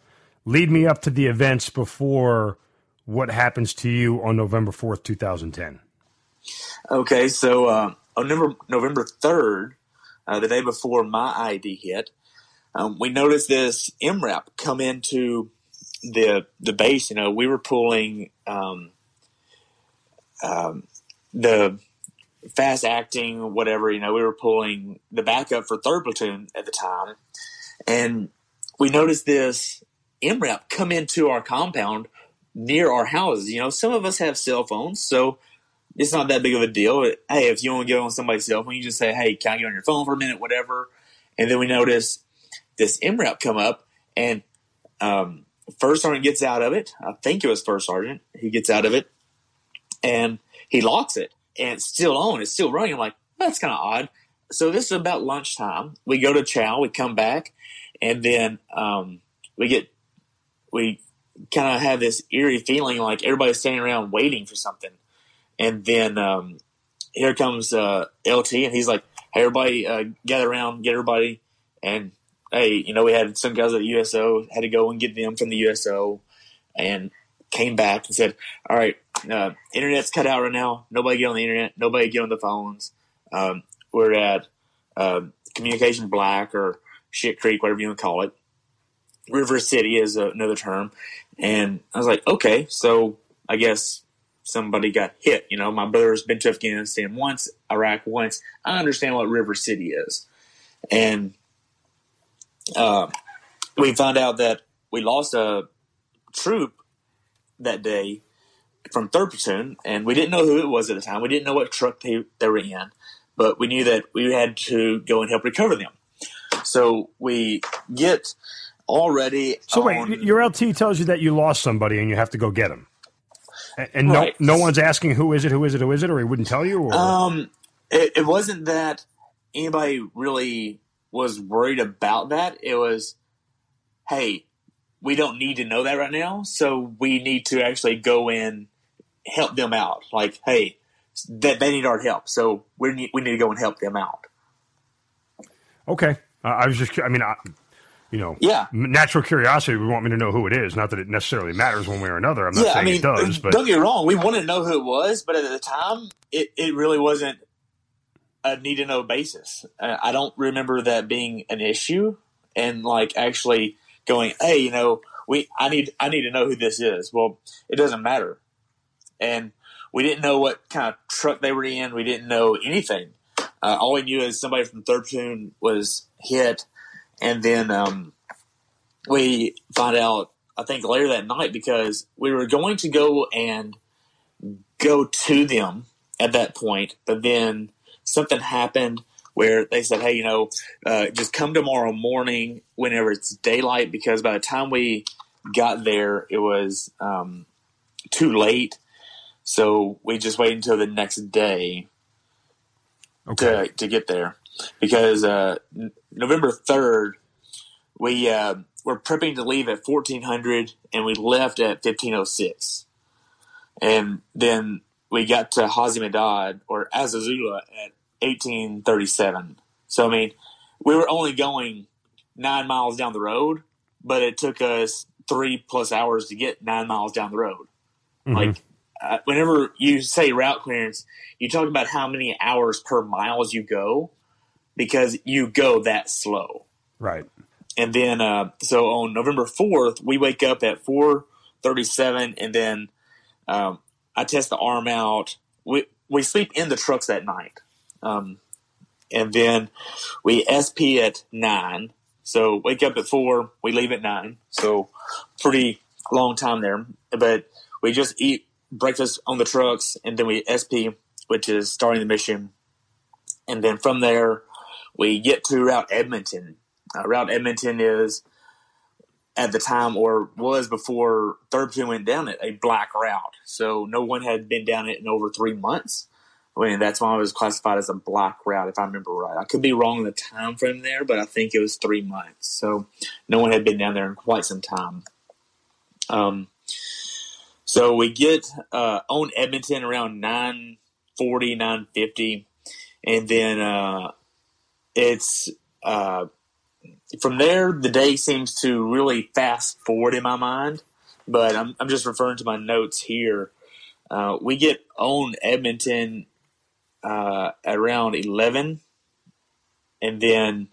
lead me up to the events before what happens to you on November 4th, 2010. Okay. So, uh, on November, November 3rd, uh, the day before my ID hit, um, we noticed this MRAP come into the the base. You know, we were pulling um, um, the fast acting, whatever, you know, we were pulling the backup for third platoon at the time. And we noticed this MRAP come into our compound near our houses. You know, some of us have cell phones, so it's not that big of a deal. Hey, if you want to get on somebody's cell phone, you just say, hey, can I get on your phone for a minute, whatever. And then we notice this MRAP come up and um, first sergeant gets out of it. I think it was first sergeant. He gets out of it and he locks it and it's still on. It's still running. I'm like, that's kind of odd. so this is about lunchtime. We go to chow, we come back, and then um, we get we kind of have this eerie feeling like everybody's standing around waiting for something, and then um, here comes uh, LT, and he's like, "Hey, everybody, uh, gather around, get everybody." And hey, you know, we had some guys at the USO, had to go and get them from the USO, and came back and said, "All right, uh, internet's cut out right now. Nobody get on the internet. Nobody get on the phones. Um, we're at uh, communication black or shit creek, whatever you want to call it. River City is another term." And I was like, "Okay, so I guess." Somebody got hit. You know, my brother's been to Afghanistan once, Iraq once. I understand what River City is. And uh, we found out that we lost a troop that day from third platoon, and we didn't know who it was at the time. We didn't know what truck they, they were in, but we knew that we had to go and help recover them. So we get already. So on, wait, your LT tells you that you lost somebody and you have to go get them, and, and no, Right. no one's asking who is it, who is it, who is it, or he wouldn't tell you. Or Um, it, it wasn't that anybody really was worried about that. It was, hey, we don't need to know that right now, so we need to actually go in, help them out. Like, hey, that they need our help, so we need we need to go and help them out. okay, uh, I was just, I mean, I, you know, Yeah. natural curiosity would want me to know who it is. Not that it necessarily matters one way or another. I'm not yeah, saying I mean, it does, but don't get me wrong. We wanted to know who it was, but at the time, it, it really wasn't a need to know basis. Uh, I don't remember that being an issue, and like actually going, hey, you know, we I need I need to know who this is. Well, it doesn't matter, and we didn't know what kind of truck they were in. We didn't know anything. Uh, all we knew is somebody from third platoon was hit, and then um, we find out I think later that night because we were going to go and go to them at that point, but then something happened where they said, "Hey, you know, uh, just come tomorrow morning whenever it's daylight," because by the time we got there, it was um, too late. So we just waited until the next day okay, to to get there because uh, November third we uh, were prepping to leave at fourteen hundred and we left at fifteen oh six, and then we got to Hazimadad or Azazula at eighteen thirty seven. So I mean, we were only going nine miles down the road, but it took us three plus hours to get nine miles down the road. Like uh, whenever you say route clearance, you talk about how many hours per miles you go because you go that slow. right. And then, uh, so on November 4th, we wake up at 437 and then, um, I test the arm out. We, we sleep in the trucks that night. Um, and then we SP at nine. So wake up at four, we leave at nine. So pretty long time there, but we just eat breakfast on the trucks and then we SP, which is starting the mission. And then from there, we get to Route Edmonton. Uh, Route Edmonton is at the time or was before Third Platoon went down it a black route. So no one had been down it in over three months. I mean, that's why it was classified as a black route, if I remember right. I could be wrong in the time frame there, but I think it was three months. So no one had been down there in quite some time. Um, so we get uh, on Edmonton around 940, 950, and then uh, it's uh, from there, the day seems to really fast forward in my mind, but I'm, I'm just referring to my notes here. Uh, we get on Edmonton uh, around 11, and then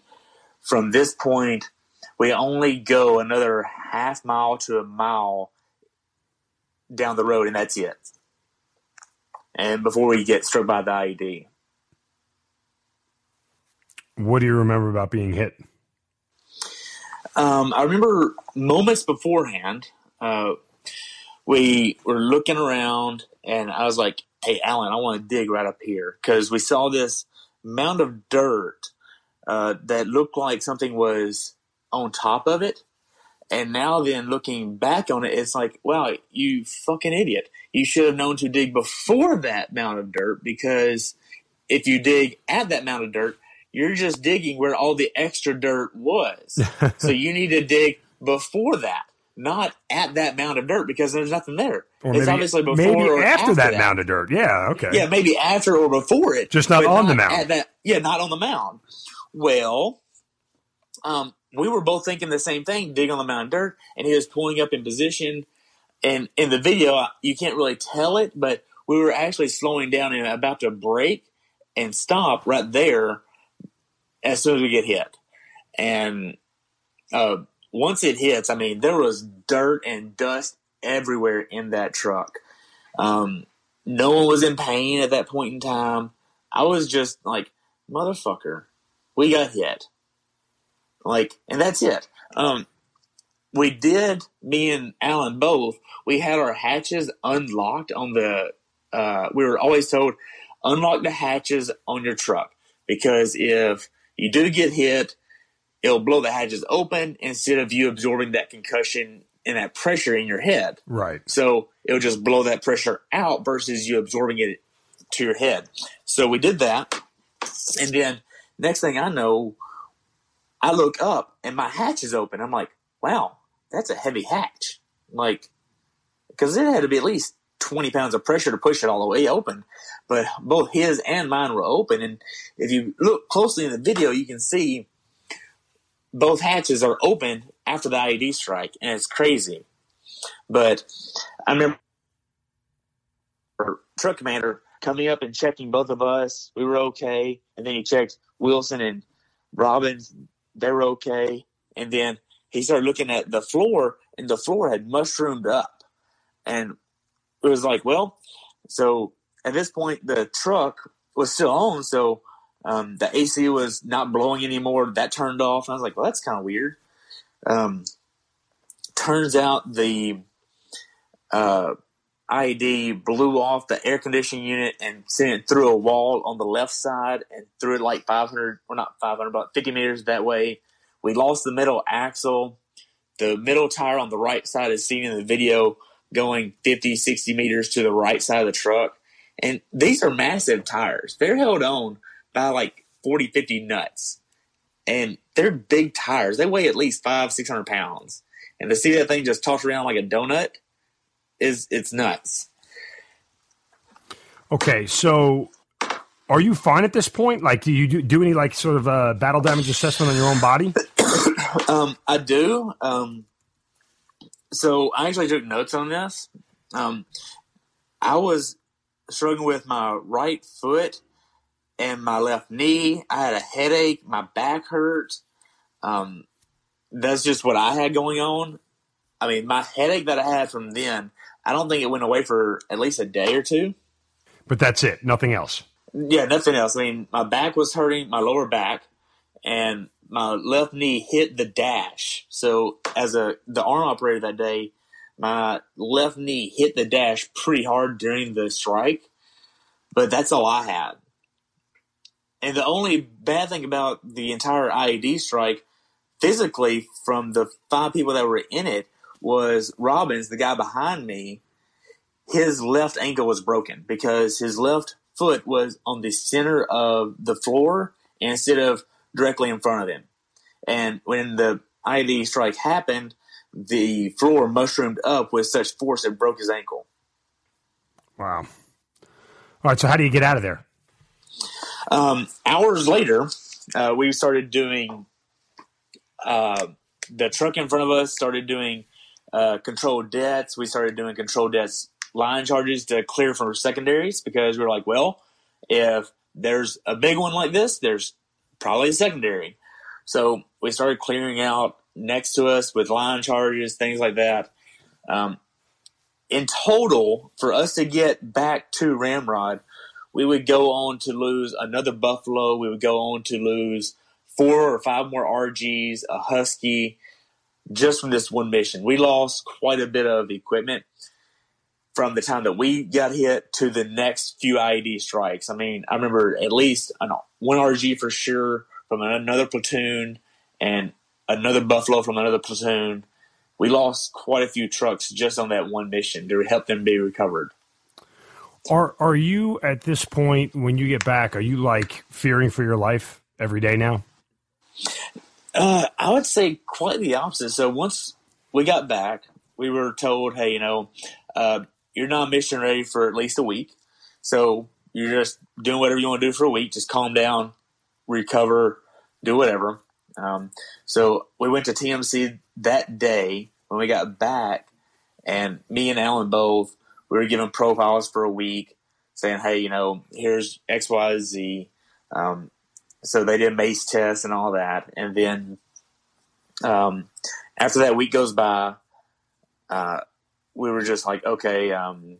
from this point, we only go another half mile to a mile down the road, and that's it. And before we get struck by the IED. What do you remember about being hit? Um, I remember moments beforehand, uh, we were looking around, and I was like, "Hey, Alan, I want to dig right up here because we saw this mound of dirt uh, that looked like something was on top of it." And now, then looking back on it, it's like, "Wow, you fucking idiot! You should have known to dig before that mound of dirt because if you dig at that mound of dirt, you're just digging where all the extra dirt was. so you need to dig before that, not at that mound of dirt because there's nothing there. Or it's maybe, obviously before maybe or after, that, that mound of dirt. Yeah, okay. Yeah, maybe after or before it. Just not on the mound. at that- yeah, not on the mound. Well, um, we were both thinking the same thing, dig on the mound of dirt, and he was pulling up in position. And in the video, you can't really tell it, but we were actually slowing down and about to brake and stop right there as soon as we get hit. And uh, once it hits, I mean, there was dirt and dust everywhere in that truck. Um, no one was in pain at that point in time. I was just like, motherfucker, we got hit. Like, and that's it. Um, we did, me and Alan both, we had our hatches unlocked on the, uh, we were always told, unlock the hatches on your truck because if you do get hit, it'll blow the hatches open instead of you absorbing that concussion and that pressure in your head. Right. So it'll just blow that pressure out versus you absorbing it to your head. So we did that. And then next thing I know, I look up and my hatch is open. I'm like, wow, that's a heavy hatch. Like, because it had to be at least 20 pounds of pressure to push it all the way open. But both his and mine were open. And if you look closely in the video, you can see both hatches are open after the IED strike. And it's crazy. But I remember truck commander coming up and checking both of us. We were okay. And then he checked Wilson and Robbins. They were okay. And then he started looking at the floor, and the floor had mushroomed up. And it was like, well, so at this point, the truck was still on. So um, the AC was not blowing anymore. That turned off. And I was like, well, that's kind of weird. Um, turns out the uh, IED blew off the air conditioning unit and sent it through a wall on the left side and threw it like 500 or not 500 but 50 meters that way. We lost the middle axle. The middle tire on the right side is seen in the video going 50 60 meters to the right side of the truck. And these are massive tires. They're held on by like 40 50 nuts. And they're big tires. They weigh at least five 600 pounds. And to see that thing just toss around like a donut is it's nuts. Okay, so are you fine at this point? Like, do you do, do any like sort of uh, battle damage assessment on your own body? Um, I do. Um, so I actually took notes on this. Um, I was struggling with my right foot and my left knee. I had a headache. My back hurt. Um, that's just what I had going on. I mean, my headache that I had from then, I don't think it went away for at least a day or two. But that's it. Nothing else. Yeah, nothing else. I mean, my back was hurting, my lower back, and my left knee hit the dash. So, as a the arm operator that day, my left knee hit the dash pretty hard during the strike. But that's all I had. And the only bad thing about the entire IED strike, physically, from the five people that were in it, was Robbins, the guy behind me. His left ankle was broken because his left foot was on the center of the floor instead of directly in front of him. And when the IED strike happened, the floor mushroomed up with such force it broke his ankle. Wow. All right. So how do you get out of there? Um, hours later, uh, we started doing uh, the truck in front of us started doing uh, controlled dets. We started doing controlled dets line charges to clear from secondaries because we were like, well, if there's a big one like this, there's probably a secondary. So we started clearing out next to us with line charges, things like that. Um, in total, for us to get back to Ramrod, we would go on to lose another Buffalo. We would go on to lose four or five more RGs, a Husky, just from this one mission. We lost quite a bit of equipment from the time that we got hit to the next few IED strikes. I mean, I remember at least one RG for sure from another platoon and another Buffalo from another platoon. We lost quite a few trucks just on that one mission to help them be recovered. Are are you at this point when you get back? Are you like fearing for your life? every day now? Uh, I would say quite the opposite. So once we got back, we were told, hey, you know, uh, you're not mission ready for at least a week. So you're just doing whatever you want to do for a week. Just calm down, recover, do whatever. Um, so we went to TMC that day when we got back, and me and Alan both we were given profiles for a week, saying, "Hey, you know, here's X, Y, Z." Um, so they did MACE tests and all that, and then um, after that week goes by, uh, we were just like, "Okay, um,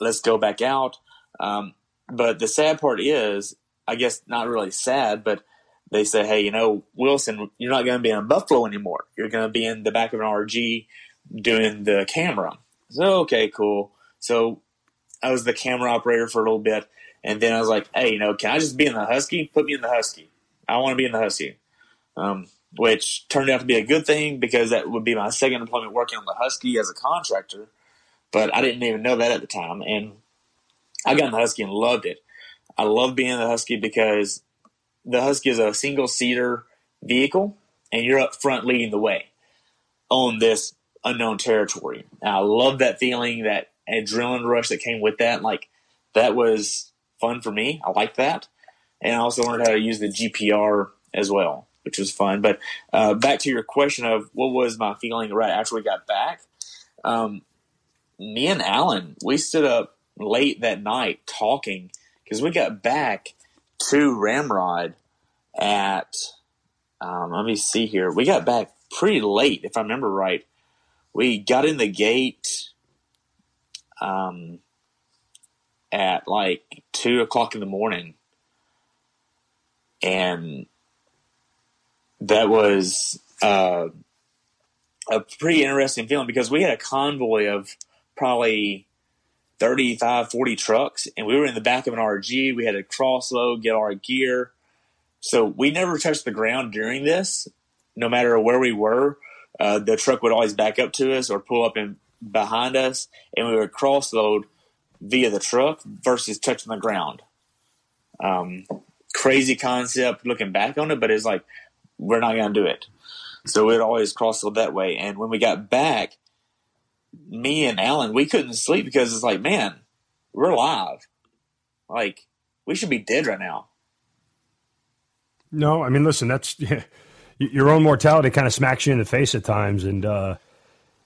let's go back out." Um, but the sad part is, I guess not really sad, but they say, hey, you know, Wilson, you're not going to be in Buffalo anymore. You're going to be in the back of an RG doing the camera. So, okay, cool. So I was the camera operator for a little bit. And then I was like, hey, you know, can I just be in the Husky? Put me in the Husky. I want to be in the Husky. Um, which turned out to be a good thing because that would be my second employment working on the Husky as a contractor. But I didn't even know that at the time. And I got in the Husky and loved it. I love being in the Husky because the Husky is a single seater vehicle, and you're up front leading the way on this unknown territory. And I love that feeling, that adrenaline rush that came with that. Like that was fun for me. I like that, and I also learned how to use the GPR as well, which was fun. But uh, back to your question of what was my feeling right after we got back. Um, me and Alan, we stood up late that night talking because we got back to Ramrod at, um, let me see here. We got back pretty late, if I remember right. We got in the gate um, at like two o'clock in the morning. And that was uh, a pretty interesting feeling because we had a convoy of probably 35, 40 trucks, and we were in the back of an RG. We had to cross load, get our gear. So we never touched the ground during this, no matter where we were. Uh, the truck would always back up to us or pull up in behind us, and we would cross load via the truck versus touching the ground. Um, crazy concept looking back on it, but it's like, we're not going to do it. So we'd always crossed that way. And when we got back, me and Alan, we couldn't sleep because it's like, man, we're alive. Like, we should be dead right now. No, I mean, listen, that's your own mortality kind of smacks you in the face at times. And uh,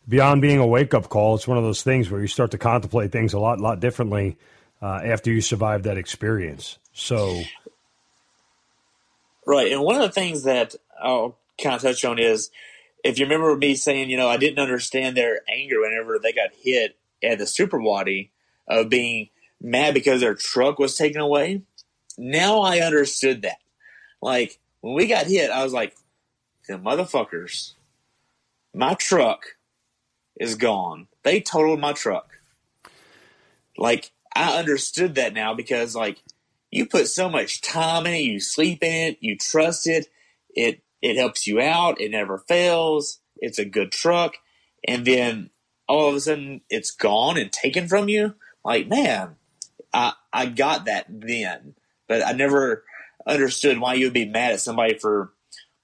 beyond being a wake up call, it's one of those things where you start to contemplate things a lot, lot differently uh, after you survive that experience. So, right. And one of the things that I'll kind of touch on is if you remember me saying, you know, I didn't understand their anger whenever they got hit at the Super Wadi of being mad because their truck was taken away. Now I understood that. Like when we got hit, I was like, the motherfuckers, my truck is gone. They totaled my truck. Like I understood that now because like you put so much time in it, you sleep in it, you trust it, it it helps you out. It never fails. It's a good truck. And then all of a sudden it's gone and taken from you. Like, man, I, I got that then, but I never understood why you would be mad at somebody for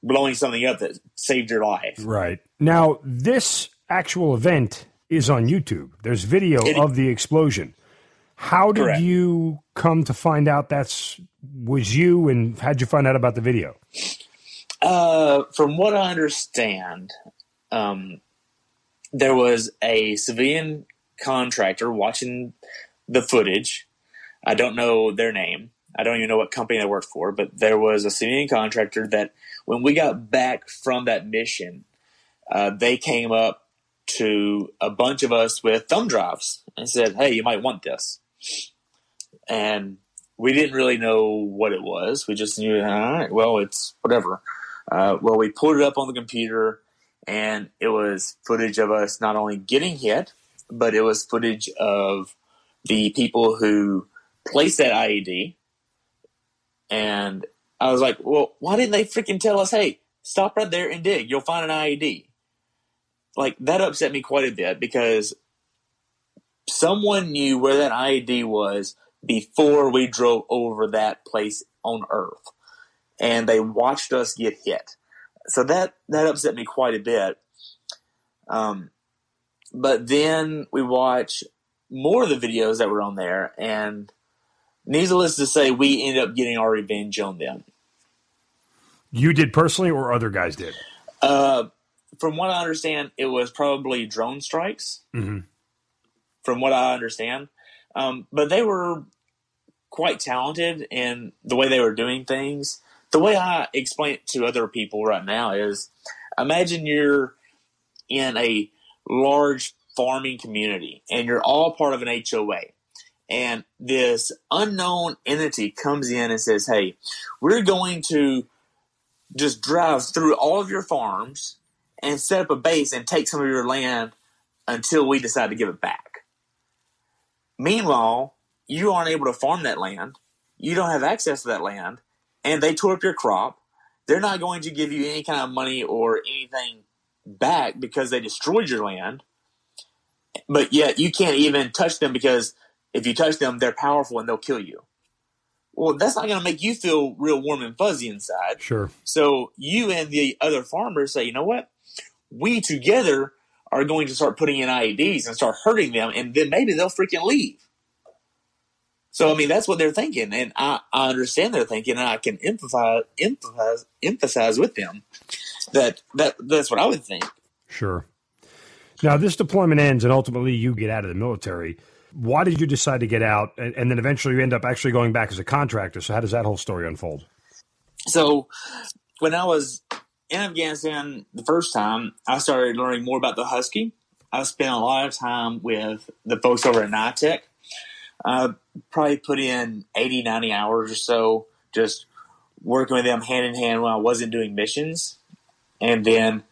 blowing something up that saved your life. Right. Now, this actual event is on YouTube. There's video it, of the explosion. How did correct. you come to find out that's was you and how'd you find out about the video? Uh, from what I understand, um, there was a civilian contractor watching the footage. I don't know their name. I don't even know what company they worked for, but there was a civilian contractor that when we got back from that mission, uh, they came up to a bunch of us with thumb drives and said, Hey, you might want this. And we didn't really know what it was. We just knew, all right, well, it's whatever. Uh, well, we pulled it up on the computer, and it was footage of us not only getting hit, but it was footage of the people who placed that IED. And I was like, well, why didn't they freaking tell us, hey, stop right there and dig? You'll find an IED. Like, that upset me quite a bit because someone knew where that IED was before we drove over that place on Earth. and they watched us get hit. So that that upset me quite a bit. Um, but then we watch more of the videos that were on there, and needless to say, we ended up getting our revenge on them. You did personally, or other guys did? Uh, from what I understand, it was probably drone strikes. Mm-hmm. From what I understand, um, but they were quite talented in the way they were doing things. The way I explain it to other people right now is imagine you're in a large farming community and you're all part of an HOA. And this unknown entity comes in and says, Hey, we're going to just drive through all of your farms and set up a base and take some of your land until we decide to give it back. Meanwhile, you aren't able to farm that land. You don't have access to that land, and they tore up your crop. They're not going to give you any kind of money or anything back because they destroyed your land. But yet you can't even touch them because if you touch them, they're powerful and they'll kill you. Well, that's not going to make you feel real warm and fuzzy inside. Sure. So you and the other farmers say, you know what? We together are going to start putting in IEDs and start hurting them, and then maybe they'll freaking leave. So I mean, that's what they're thinking, and I, I understand their thinking, and I can emphasize, emphasize, emphasize with them that that that's what I would think. Sure. Now this deployment ends, and ultimately you get out of the military. Why did you decide to get out, and, and then eventually you end up actually going back as a contractor? So how does that whole story unfold? So when I was in Afghanistan the first time, I started learning more about the Husky. I spent a lot of time with the folks over at NIITEK. I probably put in 80, 90 hours or so just working with them hand in hand when I wasn't doing missions. And then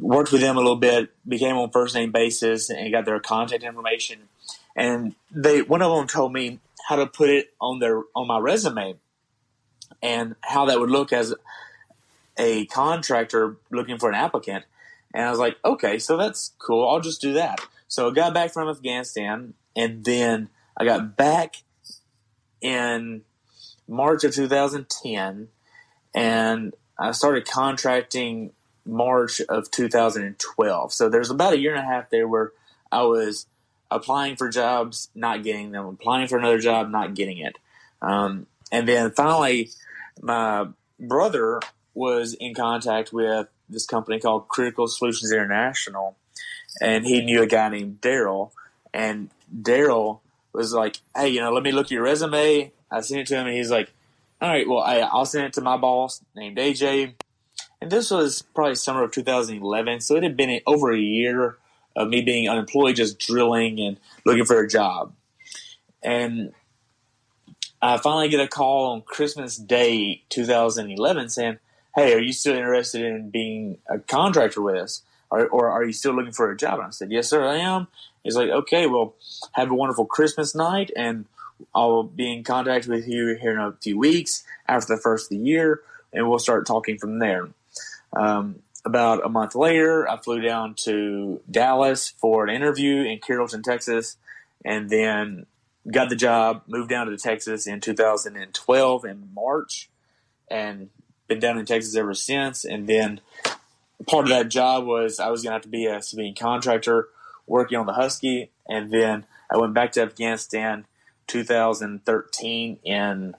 worked with them a little bit, became on first name basis, and got their contact information. And they one of them told me how to put it on their on my resume and how that would look as a contractor looking for an applicant. And I was like, okay, so that's cool. I'll just do that. So I got back from Afghanistan, and then I got back in March of 2010, and I started contracting March of 2012. So there's about a year and a half there where I was applying for jobs, not getting them, applying for another job, not getting it. Um, and then finally, my brother was in contact with this company called Critical Solutions International, and he knew a guy named Daryl. And Daryl was like, "Hey, you know, let me look at your resume." I sent it to him, and he's like, "All right, well, I, I'll send it to my boss named AJ." And this was probably summer of 2011, so it had been over a year of me being unemployed, just drilling and looking for a job. And I finally get a call on Christmas Day 2011 saying, Hey, are you still interested in being a contractor with us? Or, or are you still looking for a job? And I said, Yes, sir, I am. He's like, Okay, well, have a wonderful Christmas night, and I'll be in contact with you here in a few weeks after the first of the year, and we'll start talking from there. Um, about a month later, I flew down to Dallas for an interview in Carrollton, Texas, and then got the job, moved down to Texas in 2012 in March, and been down in Texas ever since. And then part of that job was I was going to have to be a civilian contractor working on the Husky, and then I went back to Afghanistan 2013 in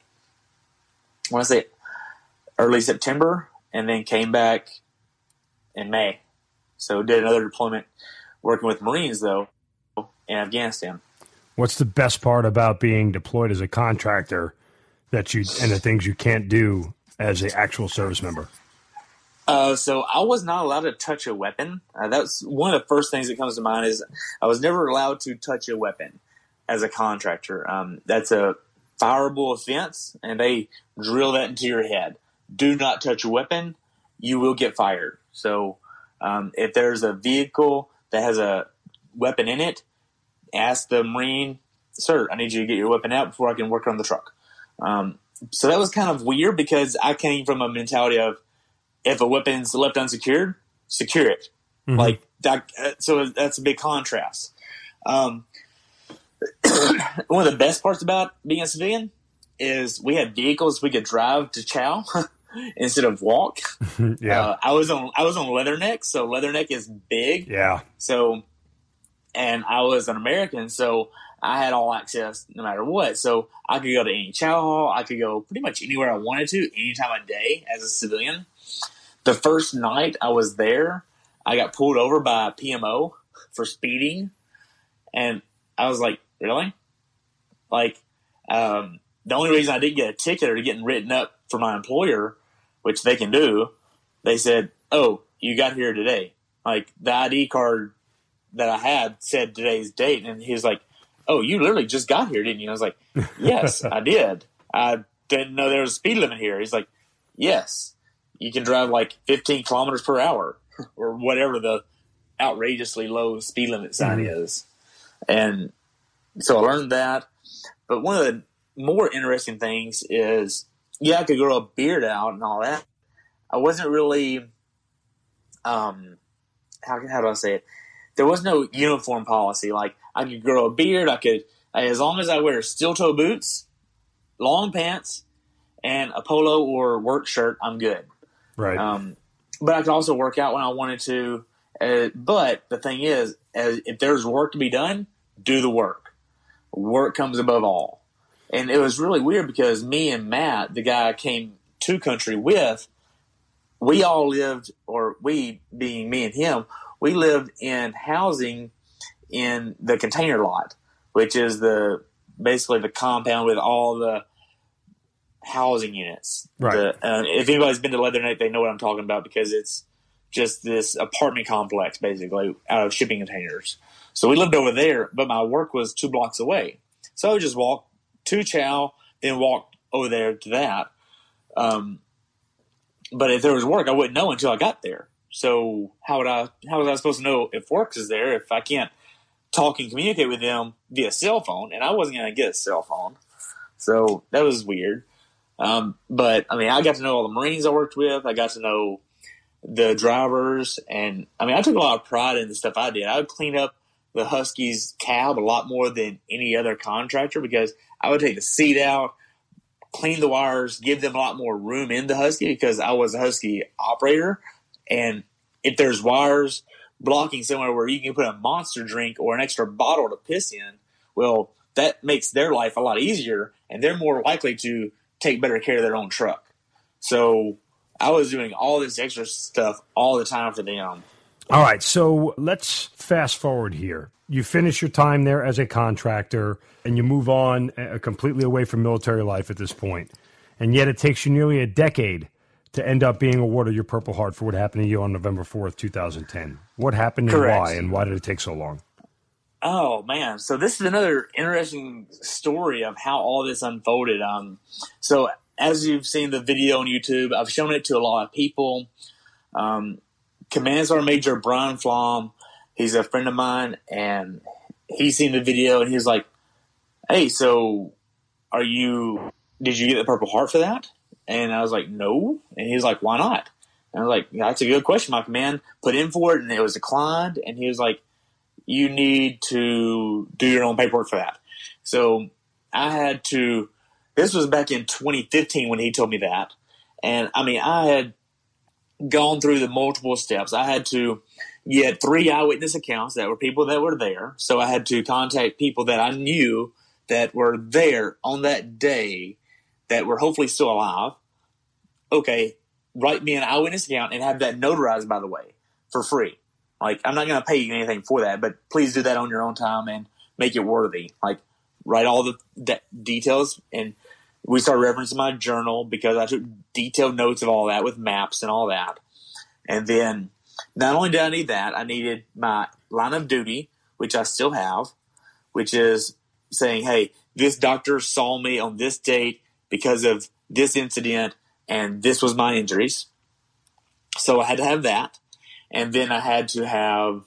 I want to say early September, and then came back in May. So did another deployment working with Marines though in Afghanistan. What's the best part about being deployed as a contractor that you and the things you can't do as an actual service member? Uh, so I was not allowed to touch a weapon. Uh, that's one of the first things that comes to mind is I was never allowed to touch a weapon as a contractor. Um, that's a fireable offense, and they drill that into your head. Do not touch a weapon. You will get fired. So um, if there's a vehicle that has a weapon in it, ask the Marine, sir, I need you to get your weapon out before I can work on the truck. Um, so that was kind of weird because I came from a mentality of if a weapon's left unsecured, secure it. Mm-hmm. Like that. So that's a big contrast. Um, one of the best parts about being a civilian is we had vehicles we could drive to Chow. instead of walk. yeah, Uh, I was on I was on Leatherneck, so Leatherneck is big. yeah, So, and I was an American, so I had all access no matter what. So I could go to any chow hall. I could go pretty much anywhere I wanted to, any time of day as a civilian. The first night I was there, I got pulled over by a PMO for speeding, and I was like, "Really?" Like, um, the only reason I didn't get a ticket or getting written up for my employer, which they can do, they said, "Oh, you got here today." Like the ID card that I had said today's date, and he was like, "Oh, you literally just got here, didn't you?" I was like, "Yes, I did. I didn't know there was a speed limit here." He's like, "Yes, you can drive like 15 kilometers per hour or whatever the outrageously low speed limit sign is," and so I learned that. But one of the more interesting things is, yeah, I could grow a beard out and all that. I wasn't really, um, how how do I say it? There was no uniform policy. Like I could grow a beard. I could, as long as I wear steel toe boots, long pants, and a polo or work shirt, I'm good. right. Um, but I could also work out when I wanted to. Uh, but the thing is, uh, if there's work to be done, do the work. Work comes above all. And it was really weird because me and Matt, the guy I came to country with, we all lived, or we being me and him, we lived in housing in the container lot, which is the basically the compound with all the housing units. Right. The, uh, if anybody's been to Leatherneck, they know what I'm talking about because it's just this apartment complex basically out of shipping containers. So we lived over there, but my work was two blocks away. So I would just walk to Chow, then walk over there to that. Um, but if there was work, I wouldn't know until I got there. So how would I? How was I supposed to know if work is there if I can't talk and communicate with them via cell phone? And I wasn't going to get a cell phone, so that was weird. Um, but I mean, I got to know all the Marines I worked with. I got to know the drivers, and I mean, I took a lot of pride in the stuff I did. I would clean up the Huskies cab a lot more than any other contractor because I would take the seat out, clean the wires, give them a lot more room in the Husky because I was a Husky operator. And if there's wires blocking somewhere where you can put a monster drink or an extra bottle to piss in, well, that makes their life a lot easier and they're more likely to take better care of their own truck. So I was doing all this extra stuff all the time for them. All right, so let's fast forward here. You finish your time there as a contractor and you move on uh, completely away from military life at this point. And yet it takes you nearly a decade to end up being awarded your Purple Heart for what happened to you on November 4th, 2010. What happened and Correct. why, and why did it take so long? Oh man, so this is another interesting story of how all this unfolded. Um, so as you've seen the video on YouTube, I've shown it to a lot of people. Um, Command Sergeant Major Brian Flom, he's a friend of mine, and he's seen the video and he was like, "Hey, so are you? Did you get the Purple Heart for that?" And I was like, "No," and he was like, "Why not?" And I was like, "That's a good question, my command. Put in for it, and it was declined." And he was like you need to do your own paperwork for that. So I had to, this was back in 2015 when he told me that. And I mean, I had gone through the multiple steps. I had to get three eyewitness accounts that were people that were there. So I had to contact people that I knew that were there on that day that were hopefully still alive. Okay, write me an eyewitness account and have that notarized, by the way, for free. Like, I'm not going to pay you anything for that, but please do that on your own time and make it worthy. Like, write all the de- details. And we start referencing my journal because I took detailed notes of all that with maps and all that. And then not only did I need that, I needed my line of duty, which I still have, which is saying, hey, this doctor saw me on this date because of this incident, and this was my injuries. So I had to have that. And then I had to have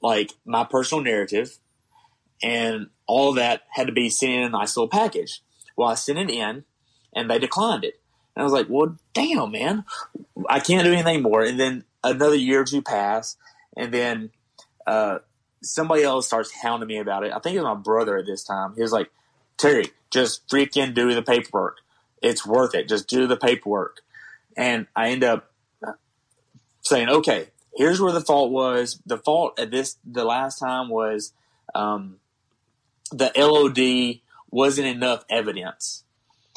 like my personal narrative, and all that had to be sent in a nice little package. Well, I sent it in, and they declined it. And I was like, well, damn, man, I can't do anything more. And then another year or two pass, and then uh, somebody else starts hounding me about it. I think it was my brother at this time. He was like, Terry, just freaking do the paperwork. It's worth it. Just do the paperwork. and I end up saying, okay, here's where the fault was. The fault at this the last time was um, the LOD wasn't enough evidence.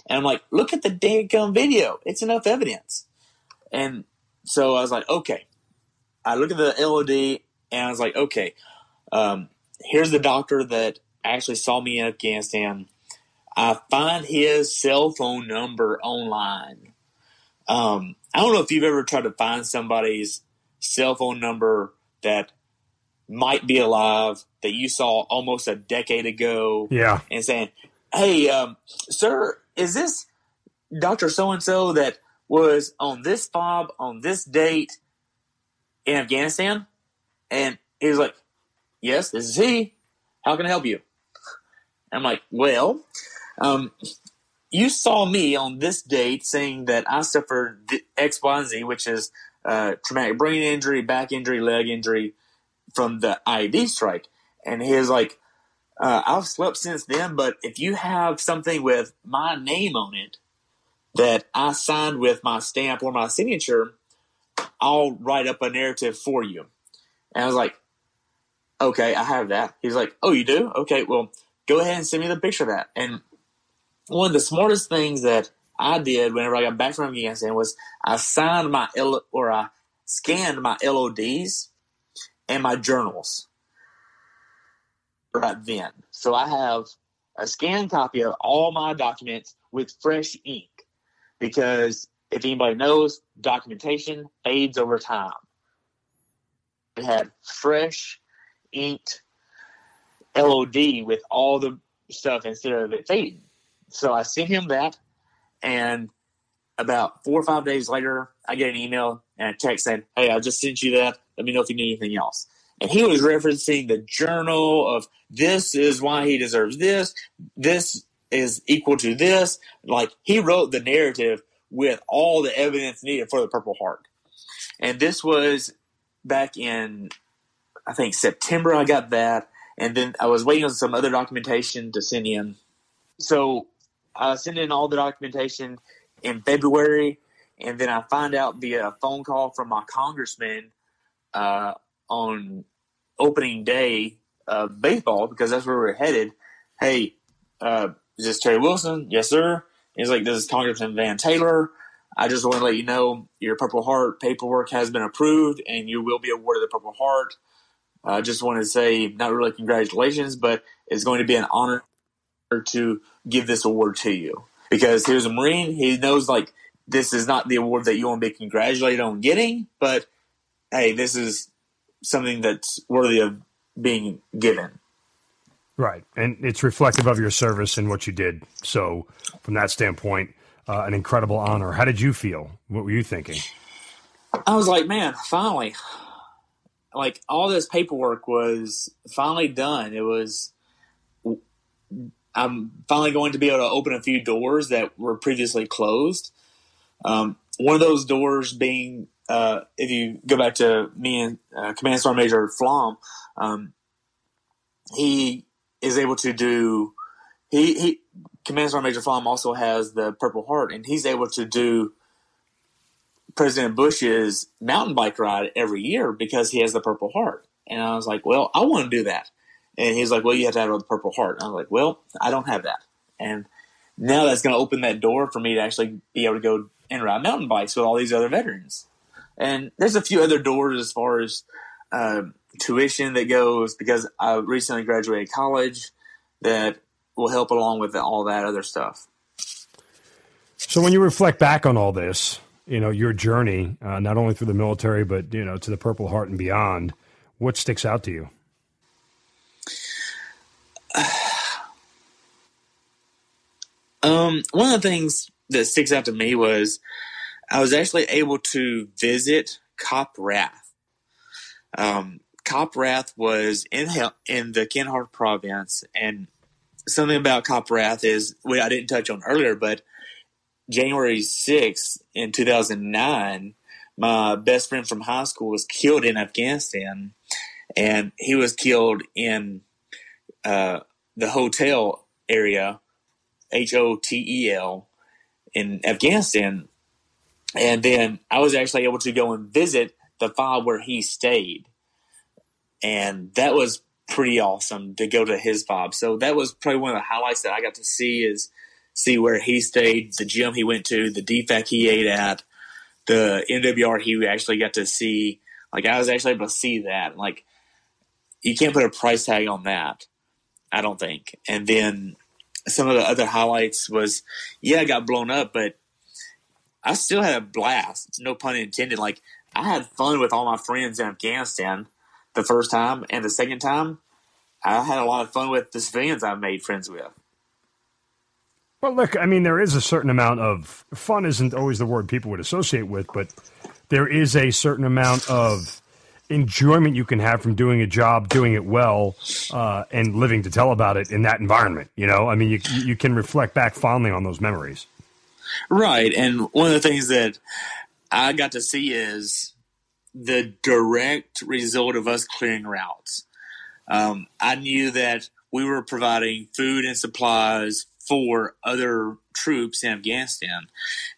And I'm like, look at the damn video. It's enough evidence. And so I was like, okay. I look at the LOD and I was like, okay, um, here's the doctor that actually saw me in Afghanistan. I find his cell phone number online. Um, I don't know if you've ever tried to find somebody's cell phone number that might be alive that you saw almost a decade ago. Yeah. And saying, hey, um, sir, is this Dr. So and so that was on this fob on this date in Afghanistan? And he was like, yes, this is he. How can I help you? I'm like, well, um, you saw me on this date saying that I suffered X, Y, and Z, which is uh, traumatic brain injury, back injury, leg injury from the IED strike. And he was like, uh, I've slept since then, but if you have something with my name on it that I signed with my stamp or my signature, I'll write up a narrative for you. And I was like, okay, I have that. He's like, oh, you do? Okay, well, go ahead and send me the picture of that. And one of the smartest things that I did whenever I got back from Afghanistan was I signed my L- or I scanned my LODs and my journals right then. So I have a scanned copy of all my documents with fresh ink because if anybody knows, documentation fades over time. It had fresh inked LOD with all the stuff instead of it fading. So I sent him that, and about four or five days later, I get an email and a text saying, "Hey, I just sent you that. Let me know if you need anything else." And he was referencing the journal of this is why he deserves this. This is equal to this. Like he wrote the narrative with all the evidence needed for the Purple Heart. And this was back in, I think September. I got that, and then I was waiting on some other documentation to send in. So I sent in all the documentation in February, and then I find out via a phone call from my congressman uh, on opening day of baseball because that's where we are headed. Hey, uh, is this Terry Wilson? Yes, sir. He's like, this is Congressman Van Taylor. I just want to let you know your Purple Heart paperwork has been approved and you will be awarded the Purple Heart. I uh, just want to say, not really congratulations, but it's going to be an honor to give this award to you because he was a Marine. He knows like this is not the award that you want to be congratulated on getting, but hey, this is something that's worthy of being given. Right, and it's reflective of your service and what you did. So, from that standpoint, uh, an incredible honor. How did you feel? What were you thinking? I was like, man, finally, like all this paperwork was finally done. It was I'm finally going to be able to open a few doors that were previously closed. Um, one of those doors being, uh, if you go back to me and uh, Command Sergeant Major Flom, um, he is able to do. He he. Command Sergeant Major Flom also has the Purple Heart, and he's able to do President Bush's mountain bike ride every year because he has the Purple Heart. And I was like, well, I want to do that. And he's like, well, you have to have the Purple Heart. And I was like, well, I don't have that. And now that's going to open that door for me to actually be able to go and ride mountain bikes with all these other veterans. And there's a few other doors as far as uh, tuition that goes because I recently graduated college that will help along with all that other stuff. So when you reflect back on all this, you know your journey, uh, not only through the military but you know to the Purple Heart and beyond, what sticks out to you? Um, one of the things that sticks out to me was I was actually able to visit Cop Wrath. Um, Cop Wrath was in in the Kandahar province, and something about Cop Wrath is what I didn't touch on earlier, but January 6th in 2009, my best friend from high school was killed in Afghanistan, and he was killed in uh, the hotel area, H O T E L, in Afghanistan. and then I was actually able to go and visit the fob where he stayed, and that was pretty awesome to go to his fob. So that was probably one of the highlights that I got to see is see where he stayed, the gym he went to, the DFAC he ate at, the MWR he actually got to see. Like I was actually able to see that. Like you can't put a price tag on that. I don't think. And then some of the other highlights was, yeah, I got blown up, but I still had a blast. No pun intended. Like I had fun with all my friends in Afghanistan the first time, and the second time, I had a lot of fun with the civilians I made friends with. Well, look, I mean, there is a certain amount of fun. Isn't always the word people would associate with, but there is a certain amount of enjoyment you can have from doing a job, doing it well, uh, and living to tell about it in that environment. You know, I mean, you you can reflect back fondly on those memories. Right, and one of the things that I got to see is the direct result of us clearing routes. Um, I knew that we were providing food and supplies for other troops in Afghanistan,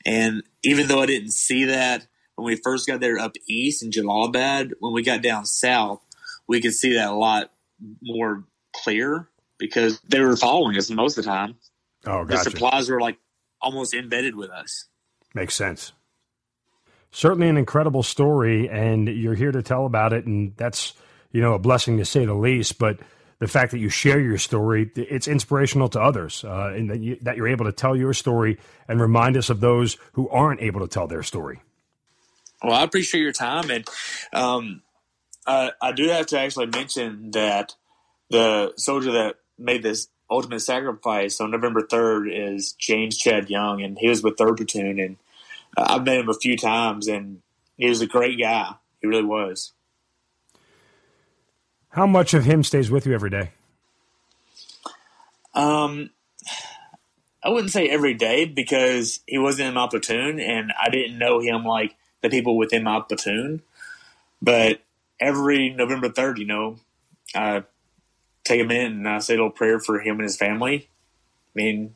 and even though I didn't see that when we first got there up east in Jalalabad, when we got down south, we could see that a lot more clear because they were following us most of the time. Oh, gotcha. The supplies were like almost embedded with us. Makes sense. Certainly an incredible story, and you're here to tell about it, and that's you know a blessing to say the least. But the fact that you share your story, it's inspirational to others, uh, and that, you, that you're able to tell your story and remind us of those who aren't able to tell their story. Well, I appreciate your time, and um, I, I do have to actually mention that the soldier that made this ultimate sacrifice on November third is James Chad Young, and he was with Third Platoon, and uh, I've met him a few times, and he was a great guy. He really was. How much of him stays with you every day? Um, I wouldn't say every day because he wasn't in my platoon, and I didn't know him like the people within my platoon. But every November 3rd, you know, I take a minute and I say a little prayer for him and his family. I mean,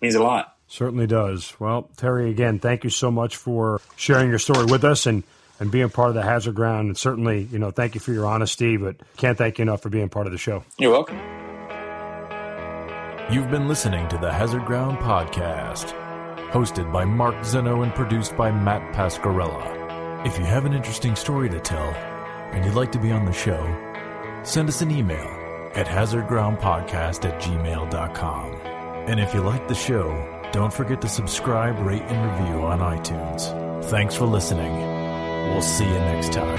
means a lot. Certainly does. Well, Terry, again, thank you so much for sharing your story with us and, and being part of the Hazard Ground. And certainly, you know, thank you for your honesty, but can't thank you enough for being part of the show. You're welcome. You've been listening to the Hazard Ground Podcast hosted by Mark Zeno and produced by Matt Pasquarella. If you have an interesting story to tell and you'd like to be on the show, send us an email at hazardgroundpodcast at gmail.com. And if you like the show, don't forget to subscribe, rate, and review on iTunes. Thanks for listening. We'll see you next time.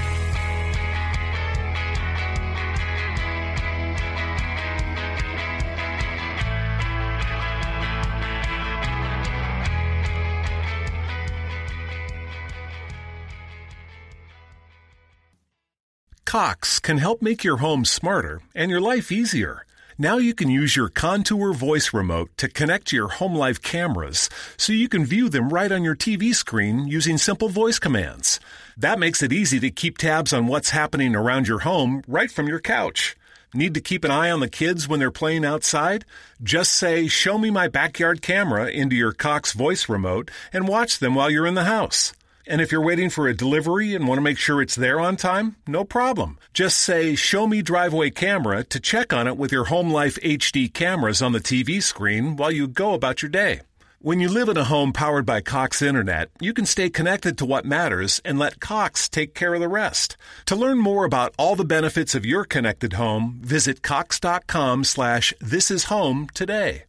Cox can help make your home smarter and your life easier. Now you can use your Contour voice remote to connect to your home life cameras so you can view them right on your TV screen using simple voice commands. That makes it easy to keep tabs on what's happening around your home right from your couch. Need to keep an eye on the kids when they're playing outside? Just say, Show me my backyard camera into your Cox voice remote and watch them while you're in the house. And if you're waiting for a delivery and want to make sure it's there on time, no problem. Just say, Show me driveway camera to check on it with your Home Life HD cameras on the TV screen while you go about your day. When you live in a home powered by Cox Internet, you can stay connected to what matters and let Cox take care of the rest. To learn more about all the benefits of your connected home, visit cox.com slash this is home today.